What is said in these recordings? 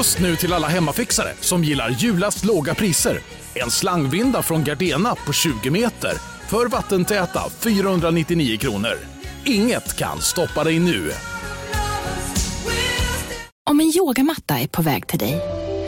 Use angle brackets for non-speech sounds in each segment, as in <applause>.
Just nu till alla hemmafixare som gillar julast låga priser. En slangvinda från Gardena på 20 meter för vattentäta 499 kronor. Inget kan stoppa dig nu. Om en yogamatta är på väg till dig,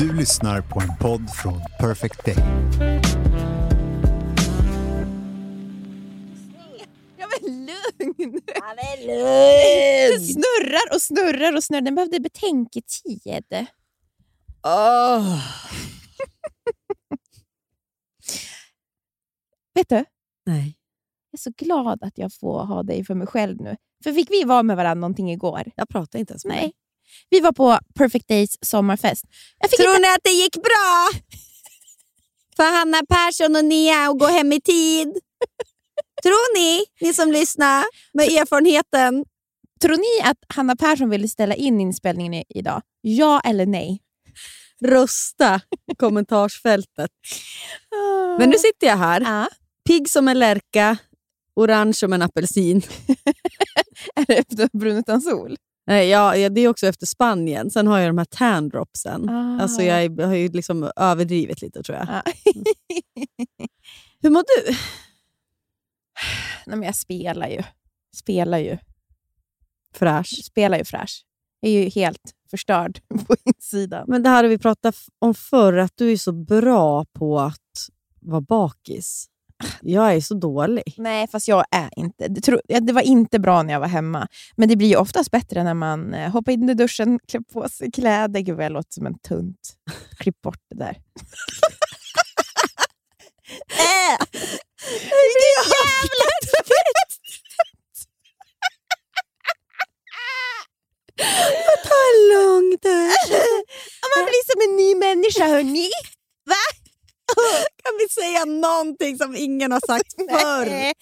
Du lyssnar på en podd från Perfect Day. Ja men lugn! Ja, men lugn! Den snurrar och snurrar och snurrar. Den behövde betänketid. Åh. <laughs> Vet du? Nej. Jag är så glad att jag får ha dig för mig själv nu. För fick vi vara med varandra någonting igår? Jag pratar inte ens med Nej. Vi var på Perfect Days sommarfest. Tror inte... ni att det gick bra för Hanna Persson och Nia att gå hem i tid? Tror ni, ni som lyssnar med erfarenheten? Tror ni att Hanna Persson ville ställa in inspelningen i- idag? Ja eller nej? Rösta i kommentarsfältet. <laughs> Men nu sitter jag här, Ja. pigg som en lärka, orange som en apelsin. <laughs> Är det efter brun utan sol? Nej, ja, ja, det är också efter Spanien. Sen har jag de här tan dropsen. Ah. Alltså jag har ju liksom överdrivit lite tror jag. Ja. <laughs> Hur mår du? Nej, men jag spelar ju. Spelar ju. Fräsch. Spelar ju fräsch. Jag är ju helt förstörd <laughs> på insidan. Men det här har vi pratat om förr, att du är så bra på att vara bakis. Jag är så dålig. Nej, fast jag är inte. Det, tro, det var inte bra när jag var hemma. Men det blir ju oftast bättre när man eh, hoppar in i duschen, <laughs> klär på sig kläder. Gud vad jag låter som en tunt. Klipp bort det där. <laughs> äh! Vilken jävla Ta en lugn Ja, Man blir som en ny människa, hörni. <laughs> Kan vi säga någonting som ingen har sagt <laughs> förr?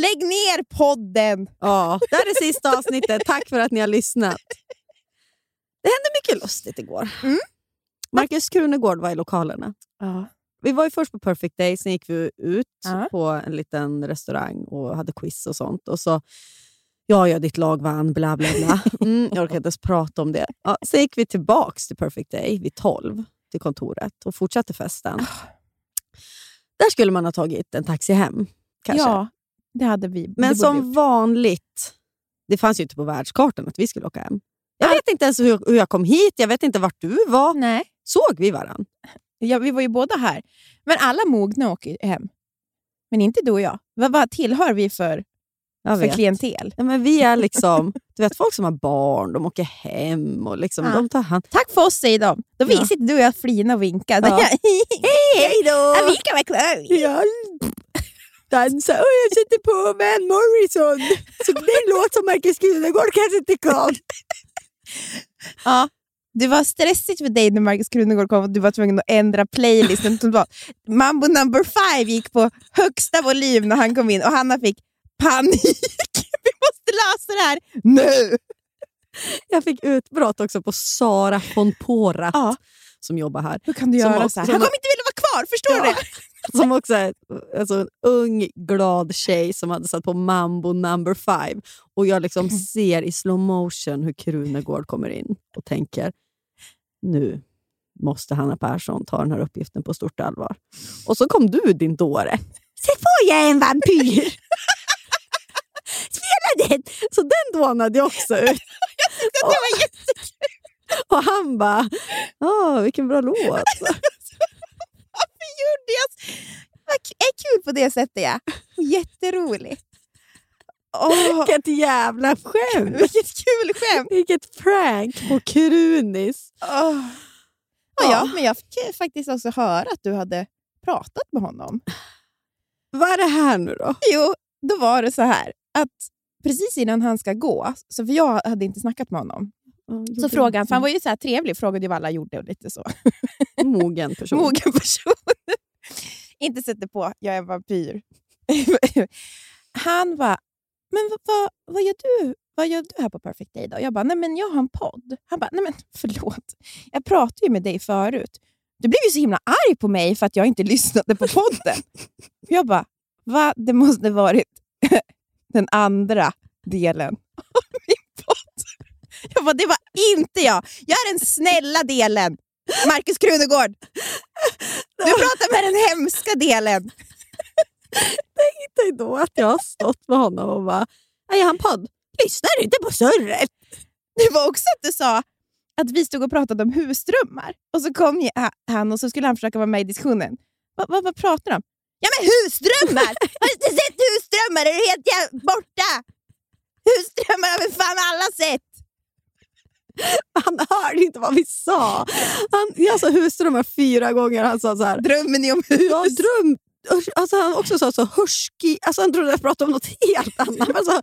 Lägg ner podden! Ja, det här är sista avsnittet. Tack för att ni har lyssnat. Det hände mycket lustigt igår. Mm. Markus Krunegård var i lokalerna. Ja. Vi var ju först på Perfect Day, sen gick vi ut Ja. på en liten restaurang och hade quiz och sånt. Och så, ja, ja, ditt lag vann, bla bla bla. <laughs> Mm, jag orkar inte ens prata om det. Ja, sen gick vi tillbaks till Perfect Day vid 12 till kontoret och fortsatte festen. Där skulle man ha tagit en taxi hem, kanske. ja, det hade vi. Men vi som gjort. vanligt, det fanns ju inte på världskartan att vi skulle åka hem. Jag vet inte ens hur, hur jag kom hit, jag vet inte vart du var. Nej, Såg vi varann? <laughs> ja, vi var ju båda här. Men alla mogna åker hem. Men inte du och jag. Vad, vad tillhör vi för, Jag för vet. klientel? Ja, men vi är liksom, du vet folk som har barn, de åker hem och liksom, Ja. de tar hand Tack för oss, säger de. Då Ja. visar du och jag flina och vinka. Ja. Hej då! Vi kan vara kvar. Ja, dansa och jag sätter på Van Morrison. Så det är en låt som Marcus Krunegård kanske inte kan. Ja. Det var stressigt för dig när Marcus Krunegård kom och du var tvungen att ändra playlisten. Mambo number five gick på högsta volym när han kom in och Hanna fick panik. <laughs> Vi måste lösa det här nu! Jag fick utbrott också på Sara von Porat Ja. som jobbar här. Hur kan du Som göra också- så här? Han kommer inte vilja vara kvar, förstår du Ja. <laughs> det? Som också är alltså, en ung, glad tjej som hade satt på Mambo number five. Och jag liksom <laughs> ser i slow motion hur Krunegård kommer in och tänker nu måste Hanna Persson ta den här uppgiften på stort allvar. Och så kom du din dåre. Sätt på jag en vampyr! Spela den! Så den dånade jag också ut. <laughs> Det var jätte... Och han bara, åh vilken bra låt. <laughs> Varför gjorde jag? Vad är kul på det sättet, ja. Jätteroligt. Vilket jävla skämt! vilket kul skämt! Vilket prank på Krunis. Åh. Ja, ja, men jag fick faktiskt också höra att du hade pratat med honom. Vad är det här nu då? Jo, då var det så här att precis innan han ska gå, så för jag hade inte snackat med honom, gjorde Så frågade han, för han var ju så här trevlig, frågade ju vad alla gjorde och lite så. mogen person. <laughs> Mogen person. <laughs> Inte sätter på, jag är vampyr. <laughs> han bara, men vad, vad, vad, gör du? vad gör du här på Perfect Day då? Jag bara, nej men jag har en podd. Han bara, nej men förlåt. Jag pratade ju med dig förut. Du blev ju så himla arg på mig för att jag inte lyssnade på podden. jag bara, va? Det måste varit den andra delen av <laughs> min podd. Jag bara, det var inte jag. Jag är den snälla delen. Markus Krunegård. Du <laughs> pratar med den hemska delen. Tänk dig då att jag har stått med honom och bara, "Nej, jag har en podd. Lyssnar du inte på surret? Det var också att du sa att vi stod och pratade om husdrömmar. Och så kom han och så skulle han försöka vara med i diskussionen. Va, va, vad pratar de om? Ja men husdrömmar! <laughs> Har du inte sett husdrömmar? Är du helt jävla borta? Husdrömmar har väl fan alla sett? Han hörde inte vad vi sa. Han, jag sa husdrömmar fyra gånger. Han sa så här, Drömmer ni om hus? Ja, dröm. Alltså, han också sa så husky. Alltså, han trodde jag pratade om något helt annat. Alltså,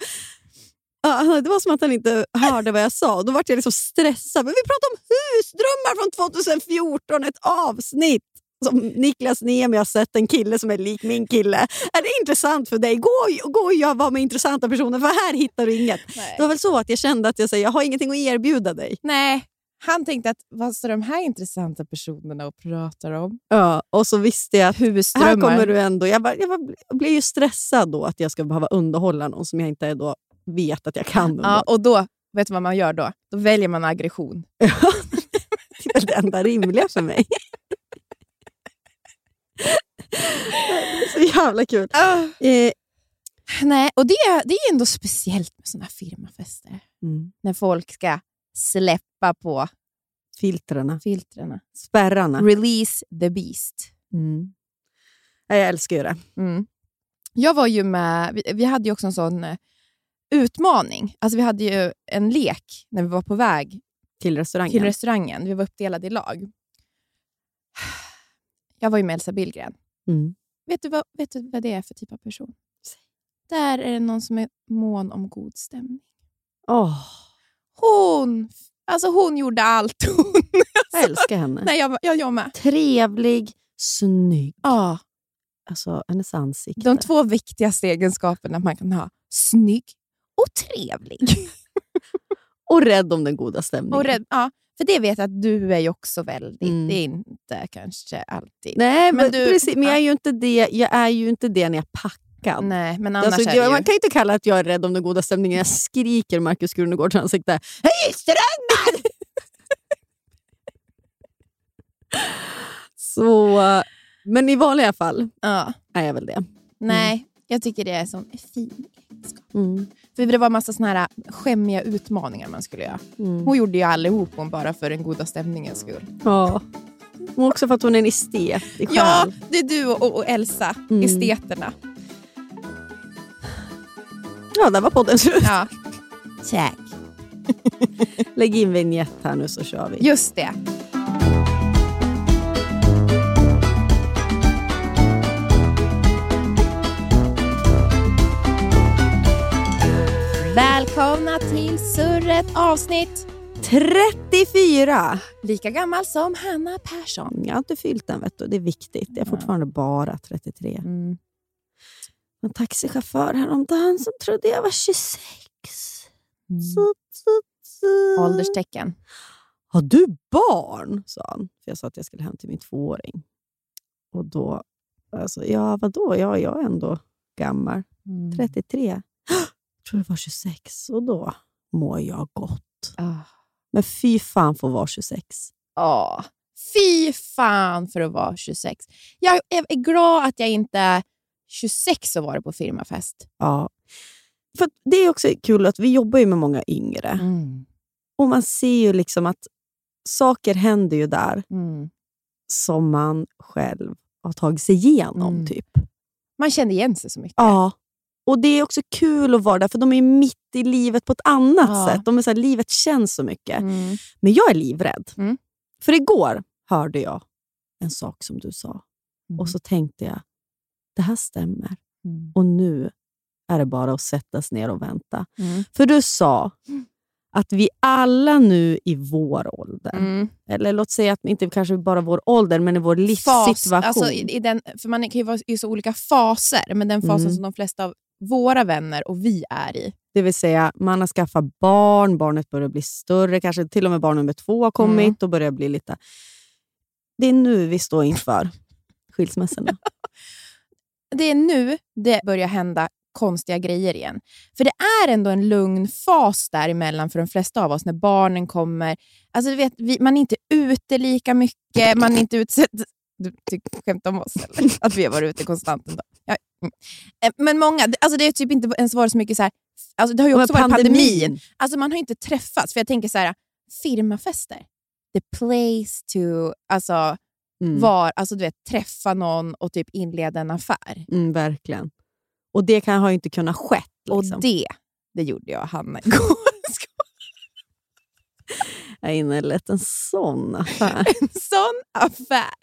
ja, det var som att han inte hörde vad jag sa. Då var jag liksom stressad. Men vi pratade om husdrömmar från 2014, ett avsnitt. Som Niklas Niemi har sett en kille som är lik min kille. Är det intressant för dig? Gå, gå och gör vad med intressanta personer, för här hittar du inget. Nej. Det var väl så att jag kände att jag, säger, jag har ingenting att erbjuda dig. Nej, han tänkte att vad står de här intressanta personerna och pratar om? Ja, och så visste jag att här kommer du ändå... Jag, bara, jag, bara, jag blev ju stressad då att jag ska behöva underhålla någon som jag inte då vet att jag kan. Ja, och då, vet du vad man gör då? Då väljer man aggression. <laughs> Det är det enda rimliga för mig. Det är så jävla kul. Eh, Nej, och det, det är ändå speciellt med såna här firmafester. mm. När folk ska släppa på Filtrerna, filtrerna. spärrarna. Release the beast. Mm. Ja, Jag älskar ju det. Mm. Jag var ju med, vi, vi hade ju också en sån eh, utmaning. Alltså vi hade ju en lek när vi var på väg Till restaurangen. till restaurangen. Vi var uppdelade i lag. Jag var ju med Elsa Billgren. mm. Vet du, vad, vet du vad det är för typ av person? Där är det någon som är mån om god stämning. Åh, Hon, alltså hon gjorde allt. <laughs> Hon, jag älskar henne. nej, jag, jag, jag med. Trevlig, snygg. Ja, Alltså, hennes ansikte. de två viktigaste egenskaperna man kan ha. Snygg och trevlig. <laughs> Och rädd om den goda stämningen. Och rädd, ja, för det vet jag att du är ju också väldigt. Mm. Det är inte kanske alltid. Nej, men, Men du- precis, men jag, är ju inte det, jag är ju inte det när jag är packad. Nej, men annars Alltså, jag, det man ju... kan inte kalla att jag är rädd om den goda stämningen. Jag skriker Markus Krunegårds ansikte. Hej strömmar! <laughs> Så, men i vanliga fall Ja, är jag väl det. nej, jag tycker det är en sån fin egenskap. Mm. För det var massa såna här skämmiga utmaningar man skulle göra. Mm. Hon gjorde ju allihop hon bara för den goda stämningens skull. Ja. Och också för att hon är en estet i själ. Ja, det är du och, och Elsa, Mm. esteterna. ja, där var podden slut. Ja. Tack. Lägg in vignett här nu så kör vi. Just det. Välkomna till Surret avsnitt 34! lika gammal som Hanna Persson. Jag har inte fyllt den, vet du. det är viktigt. Jag är fortfarande bara 33. Mm. En taxichaufför häromdagen som trodde jag var 26. Mm. Så, så, så. Ålderstecken. Har du barn? sa han. För jag sa att jag skulle hem till min tvååring. Och då, alltså, ja vadå? Ja, jag är ändå gammal. Mm. 33. Jag tror det var 26 och då mår jag gott. Ah. Men fy fan för att vara 26. Ja, fy fan för att vara 26. Jag är glad att jag inte är 26 och varit på firmafest. Ja. För att det är också kul att vi jobbar ju med många yngre. Mm. Och man ser ju liksom att saker händer ju där Mm. som man själv har tagit sig igenom. Mm. typ. Man känner igen sig så mycket. Ja. Och det är också kul att vara där, för de är mitt i livet på ett annat Ja. sätt. De är så här, livet känns så mycket. Mm. Men jag är livrädd. Mm. För igår hörde jag en sak som du sa Mm. och så tänkte jag, det här stämmer. Mm. Och nu är det bara att sätta sig ner och vänta. Mm. För du sa att vi alla nu i vår ålder, Mm. eller låt säga att inte kanske bara vår ålder, men i vår livssituation. Fas, alltså, i, i den, för man kan ju vara i så olika faser, men den fasen som de flesta av våra vänner och vi är i. Det vill säga, man har skaffat barn, barnet börjar bli större, kanske till och med barn nummer två har kommit Mm. och börjar bli lite... Det är nu vi står inför skilsmässorna. <laughs> Det är nu det börjar hända konstiga grejer igen. För det är ändå en lugn fas däremellan för de flesta av oss när barnen kommer. Alltså du vet, vi, man är inte ute lika mycket, man är inte utsatt... Du tycker skämt om oss, eller? <laughs> Att vi har varit ute konstant. Ändå. Ja. mm. Eh, Men många, alltså det har typ inte ens varit så mycket så här... Alltså det har ju också varit pandemin. pandemin. Alltså man har inte träffats. För jag tänker så här, firmafester. The place to alltså, Mm. var, alltså, du vet, träffa någon och typ inleda en affär. Mm, verkligen. Och det kan, har ju inte kunnat skett. Liksom. Och det, det gjorde jag och Hanna igår. <laughs> Jag inlett en sån affär. en sån affär.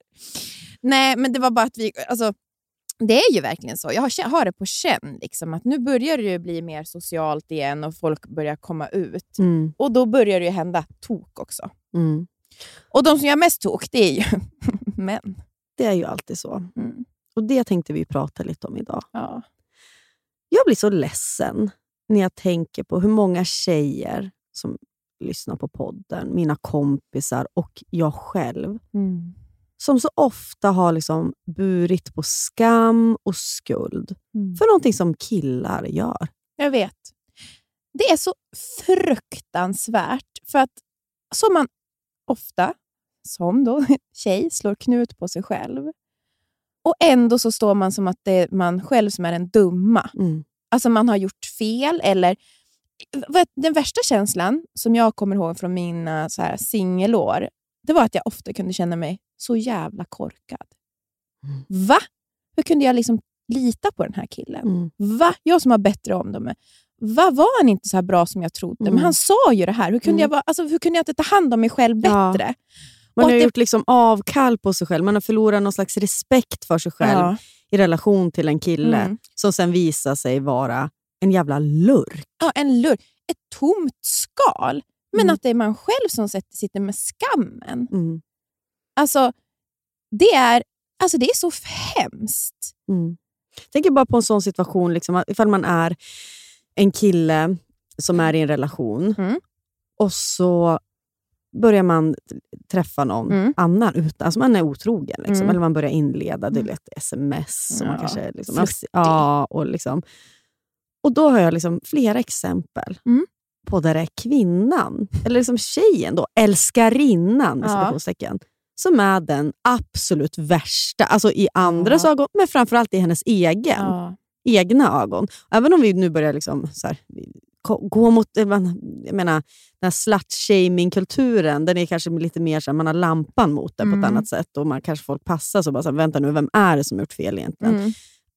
Nej, men det var bara att vi... Alltså, det är ju verkligen så. Jag har, har det på känn. Liksom, att nu börjar det bli mer socialt igen och folk börjar komma ut. Mm. Och då börjar det hända tok också. Mm. Och de som gör mest tok, det är ju <laughs> män. Det är ju alltid så. Mm. Och det tänkte vi prata lite om idag. Ja. Jag blir så ledsen när jag tänker på hur många tjejer som lyssnar på podden, mina kompisar och jag själv, Mm. Som så ofta har liksom burit på skam och skuld Mm. för någonting som killar gör. Jag vet. Det är så fruktansvärt. För att som man ofta, som då <laughs> tjej, slår knut på sig själv. Och ändå så står man som att det är man själv som är den dumma. Mm. Alltså man har gjort fel eller... Den värsta känslan som jag kommer ihåg från mina så här singelår, det var att jag ofta kunde känna mig så jävla korkad. Va? Hur kunde jag liksom lita på den här killen? Mm. Va? Jag som har bättre omdöme. Va? Var han inte så bra som jag trodde? Mm. Men han sa ju det här. Hur kunde, Mm. jag, alltså, hur kunde jag inte ta hand om mig själv Ja. bättre? Man Och har det- gjort liksom avkall på sig själv. Man har förlorat någon slags respekt för sig själv Ja. i relation till en kille Mm. som sen visar sig vara en jävla lurk. Ja, en lurk. Ett tomt skal. Men Mm. att det är man själv som sitter med skammen. Mm. Alltså, det är, alltså, det är så hemskt. Mm. Tänker bara på en sån situation, liksom, ifall man är en kille som är i en relation Mm. och så börjar man träffa någon Mm. annan. Utan, alltså man är otrogen, liksom, Mm. eller man börjar inleda. Det är lätt sms. Och man Ja, kanske, liksom, ja, och, liksom, och Då har jag liksom flera exempel Mm. på där det är kvinnan, eller liksom tjejen, då, älskarinnan, Ja. som är den absolut värsta. Alltså i andras Ja. ögon, men framförallt i hennes egen, Ja. egna ögon. Även om vi nu börjar liksom, så här, gå- mot... eh, jag menar, den här slut-shaming-kulturen, den är kanske lite mer så här, man har lampan mot det på Mm. ett annat sätt. Och man kanske folk passar så bara, så här, vänta nu, vem är det som har gjort fel egentligen? Mm.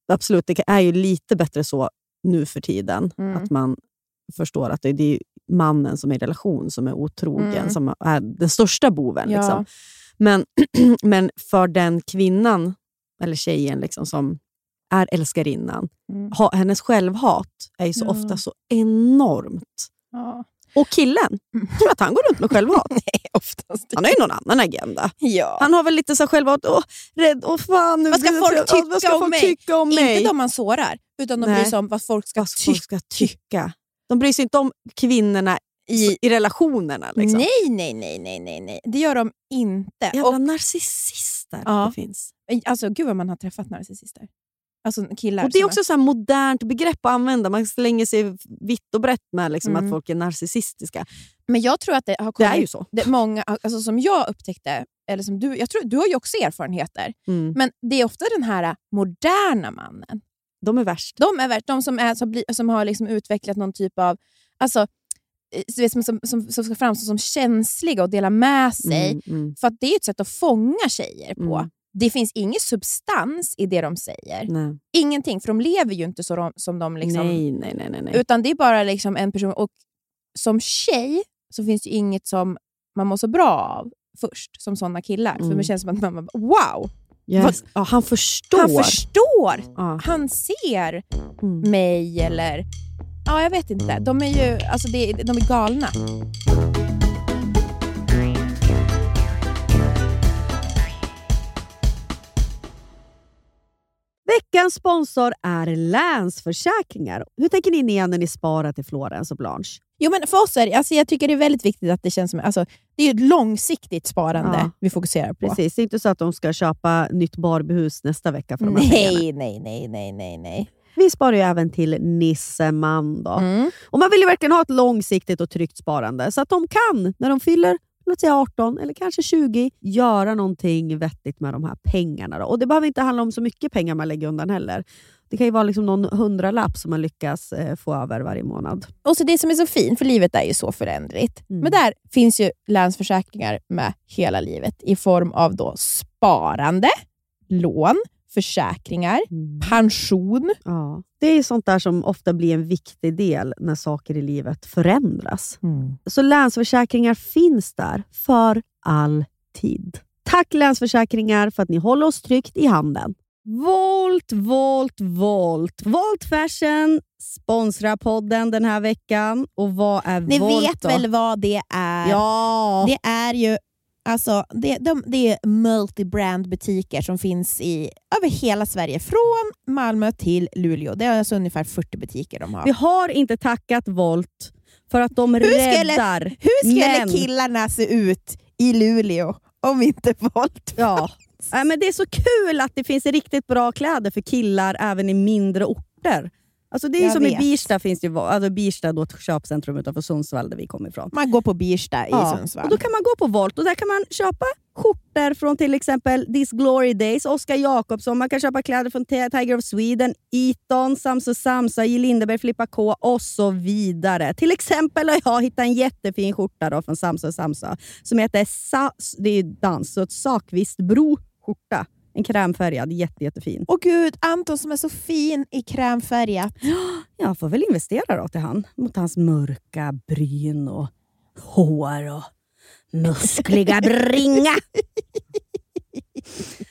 Absolut, det är ju lite bättre så nu för tiden. Mm. Att man förstår att det, det är mannen som är i relation som är otrogen, Mm. som är den största boven. Ja. Liksom. Men, <clears throat> men för den kvinnan, eller tjejen, liksom, som är älskarinnan, Mm. ha, hennes självhat är ju så Ja. ofta så enormt. Ja. Och killen, Mm. tror att han går runt med självhat? <laughs> Nej, oftast Han har ju någon annan agenda. Ja. Han har väl lite så självhat, åh, rädd, åh fan, nu Vad ska det folk tycka vad ska om folk mig? tycka om mig? Inte de man sårar, utan de Nej. bryr sig om vad folk ska vad folk ska tycka. De bryr sig inte om kvinnorna i, i relationerna. Liksom. Nej, nej, nej, nej, nej, nej. Det gör de inte. Jävla Och, narcissister Ja. det finns. alltså, gud vad man har träffat narcissister. Alltså killar Och Det är också så här modernt begrepp att använda. Man slänger sig vitt och brett med liksom Mm. att folk är narcissistiska. Men jag tror att det har Det kommit... är ju så. det många, alltså som jag upptäckte, eller som du, jag tror, du har ju också erfarenheter, Mm. men det är ofta den här moderna mannen. De är värst. De är värt, de som, är, som, blir, som har liksom utvecklat någon typ av... Alltså, eh, som, som, som, som ska framstå som känsliga och dela med sig. Mm, mm, För att det är ett sätt att fånga tjejer på. Mm. Det finns ingen substans i det de säger. nej. Ingenting, för de lever ju inte så de, som de... Liksom, nej, nej, nej, nej. Utan det är bara liksom en person. Och som tjej så finns det inget som man mår så bra av först, som sådana killar. För Mm. det känns som att man bara, wow, Yes. Ja, han förstår. han förstår! Ja. Han ser Mm. mig eller Ja, jag vet inte. De är ju alltså de är galna. Veckans sponsor är Länsförsäkringar. Hur tänker ni ner när ni sparar till Florens och Blanche? Jo, men för oss är det, alltså jag tycker det är väldigt viktigt att det känns som... Alltså, det är ett långsiktigt sparande Ja. vi fokuserar på. Precis, det är inte så att de ska köpa nytt Barbiehus nästa vecka för de här. Nej, nej, nej, nej, nej, nej. Vi sparar ju även till Nisseman. Då. Mm. Och man vill ju verkligen ha ett långsiktigt och tryggt sparande så att de kan, när de fyller låt säga 18 eller kanske 20, göra någonting vettigt med de här pengarna. Då. Och Det behöver inte handla om så mycket pengar man lägger undan heller. Det kan ju vara liksom någon hundralapp som man lyckas eh, få över varje månad. Och så det som är så fint, för livet är ju så föränderligt. Mm. Men där finns ju Länsförsäkringar med hela livet i form av då sparande, lån, försäkringar, pension. Ja. Det är sånt där som ofta blir en viktig del när saker i livet förändras. Så Länsförsäkringar finns där för alltid. Tack Länsförsäkringar för att ni håller oss tryggt i handen. Volt, Volt, Volt. Volt Fashion sponsrar podden den här veckan. Och vad är Ni Volt vet då? väl vad det är? Ja! Det är ju alltså, det, de, det är multi-brand-butiker som finns i, över hela Sverige, från Malmö till Luleå. Det är alltså ungefär 40 butiker de har. Vi har inte tackat Volt för att de skulle- räddar. Hur skulle men- killarna se ut i Luleå om inte Volt Ja. Nej, men det är så kul att det finns riktigt bra kläder för killar även i mindre orter. Alltså det är Jag som i vet. Birsta, finns det alltså Birsta då ett köpcentrum utanför Sundsvall där vi kommer ifrån. Man går på Birsta i Ja, Sundsvall. Och då kan man gå på Volt och där kan man köpa skjortor från till exempel This Glory Days, Oscar Jakobsson, man kan köpa kläder från Tiger of Sweden, Eton, Samso Samsa, J. Lindeberg, Filippa K och så vidare. Till exempel har jag hittat en jättefin skjorta då från Samso Samsa som heter Sa- det är dans, så ett Sakvistbro skjorta. En krämfärgad, jätte, jättefin. Och gud, Anton som är så fin i krämfärgat. Jag får väl investera då till han, mot hans mörka bryn och hår och muskliga bringa. <laughs>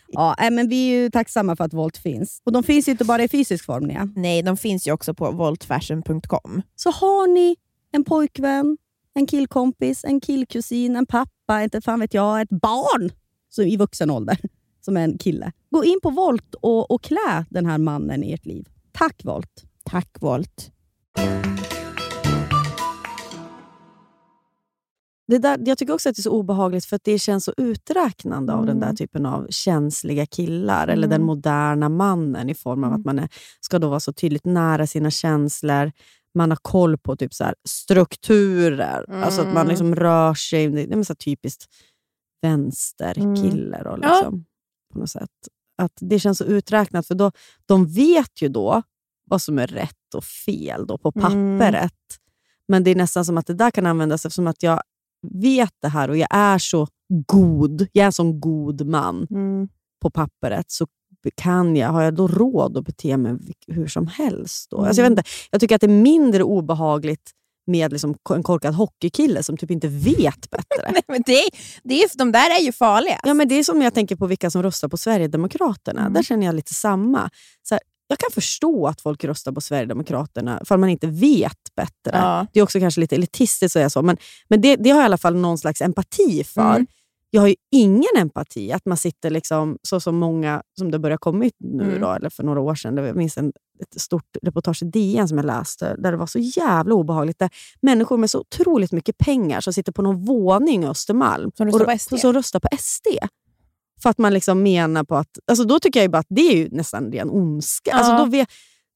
Ja, äh, men vi är ju tacksamma för att Volt finns. Och de finns ju inte bara i fysisk form, Nia. Nej, de finns ju också på voltfashion.com. Så har ni en pojkvän, en killkompis, en killkusin, en pappa, inte fan vet jag, ett barn som i vuxen ålder som är en kille. Gå in på Volt och, och klä den här mannen i ert liv. Tack Volt! Tack Volt. Det där, jag tycker också att det är så obehagligt för att det känns så uträknande av den där Mm. typen av känsliga killar. Eller Mm. den moderna mannen i form av Mm. att man är, ska då vara så tydligt nära sina känslor. Man har koll på typ så här strukturer. Alltså att man Mm. liksom rör sig. Det är så typiskt vänsterkille. då, Ja. På något sätt. Att det känns så uträknat för då, de vet ju då vad som är rätt och fel då på Mm. pappret. Men det är nästan som att det där kan användas eftersom att jag vet det här och jag är så god, jag är en sån god man Mm. på pappret, så kan jag, har jag då råd att bete mig hur som helst? Då? Alltså jag, vet inte, jag tycker att det är mindre obehagligt med liksom en korkad hockeykille som typ inte vet bättre. <laughs> Nej, men det, det är, de där är ju farliga. Ja, men det är som jag tänker på vilka som röstar på Sverigedemokraterna. Mm. Där känner jag lite samma. Så här, jag kan förstå att folk röstar på Sverigedemokraterna för man inte vet bättre. Ja. Det är också kanske lite elitistiskt att säga så, men, men det, det har jag i alla fall någon slags empati för. Mm. Jag har ju ingen empati att man sitter, liksom, så som många som det börjar kommit nu, Mm. då, eller för några år sedan. Jag minns en, ett stort reportage i DN som jag läste, där det var så jävla obehagligt. Där människor med så otroligt mycket pengar som sitter på någon våning i Östermalm Som röstar och, på SD. som röstar på SD. För att man liksom menar på att... Alltså då tycker jag bara att det är nästan ren ondska. Ja. Alltså då vet,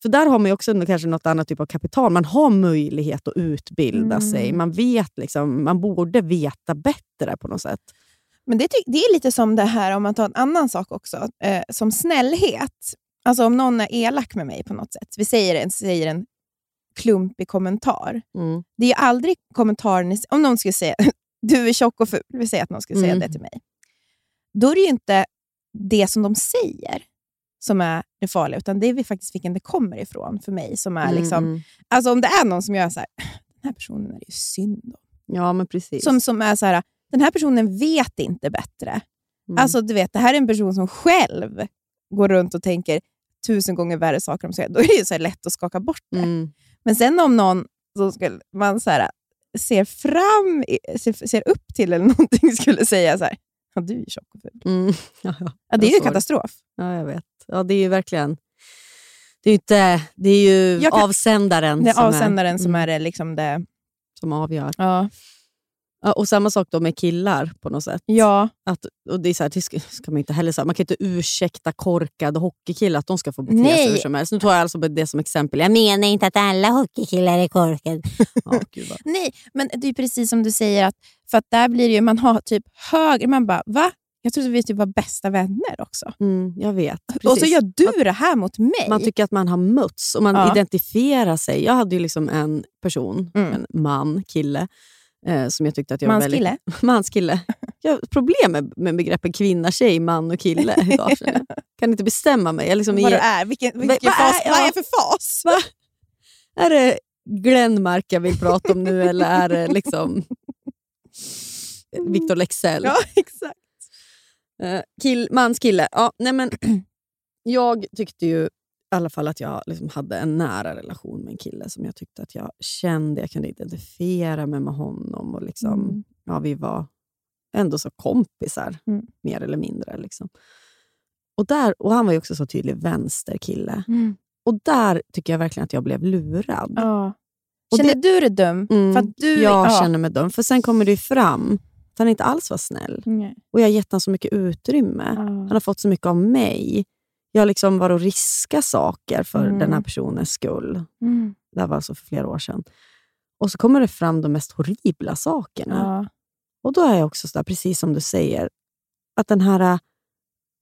för där har man också kanske något annat typ av kapital. Man har möjlighet att utbilda Mm. sig. Man vet liksom, man borde veta bättre på något sätt. Men det, det är lite som det här, om man tar en annan sak också, eh, som snällhet. Alltså om någon är elak med mig på något sätt. Vi säger en, säger en klumpig kommentar. Mm. Det är ju aldrig kommentaren, om någon skulle säga <laughs> du är tjock och ful, vi säger att någon skulle säga Mm. det till mig. Då är det ju inte det som de säger som är det farliga, utan det är faktiskt vilken det kommer ifrån för mig. Som är liksom, Mm. alltså om det är någon som gör så här, den här personen är det ju synd om. Ja, men precis. Som, som är så här, den här personen vet inte bättre. Mm. Alltså du vet, det här är en person som själv går runt och tänker tusen gånger värre saker om sig. Då är det ju så lätt att skaka bort det. mm. Men sen om någon som skulle, man så här, ser fram, ser, ser upp till eller <laughs> någonting skulle säga så här, ja, du är tjock och ful. Mm. <laughs> Ja, ja. Ja, det är ju katastrof. Ja, jag vet. Ja, det är ju verkligen... Det är ju, inte, det är ju kan- avsändaren, Det är som, avsändaren som mm, är det, liksom det. som avgör. Ja. Ja, och samma sak då med killar på något sätt. ja. Att, och det är så här, det ska, man, inte heller, säga. man kan inte ursäkta korkade hockeykillar att de ska få bete Nej. sig hur som helst. Nu tar jag alltså det som exempel. Jag menar inte att alla hockeykillar är korkade. <laughs> ja. Nej, men det är precis som du säger, att, för att där blir det ju, man har typ högre, man bara va? Jag trodde vi typ var bästa vänner också. Mm, jag vet. Och så Precis. gör du det här mot mig. Man tycker att man har mötts och man Ja. identifierar sig. Jag hade ju liksom en person, Mm. en man, kille, eh, som jag tyckte att jag var Manskille? väldigt... <laughs> Manskille. Jag har problem med, med begreppen kvinna, tjej, man och kille idag. jag. Kan inte bestämma mig. Jag liksom vad du är, är, vilken, vilken vad fas, är- vad är ja. för fas? Va? är det Glenmark jag vill prata om nu eller är det liksom Victor Lexell? Ja, <laughs> exakt. Eh, kill, mans kille. Ja, nej men, <clears throat> jag tyckte ju alla fall att jag liksom hade en nära relation med en kille som jag tyckte att jag kände, jag kunde identifiera mig med honom. Och liksom, Mm. ja, Vi var ändå så kompisar, Mm. mer eller mindre. Liksom. Och, där, och Han var ju också så tydlig vänsterkille. Och där tycker jag verkligen att jag blev lurad. Ja. Känner det- du dig dum? Mm, För att du, jag ja. känner mig dum. För sen kommer det fram att han inte alls var snäll. Nej. Och jag har gett honom så mycket utrymme. Han Ja. har fått så mycket av mig. Jag liksom varit och riskat saker för Mm. den här personens skull. Mm. Det här var alltså för flera år sedan. Och så kommer det fram de mest horribla sakerna. Ja. Och då är jag också så där, precis som du säger, att den här...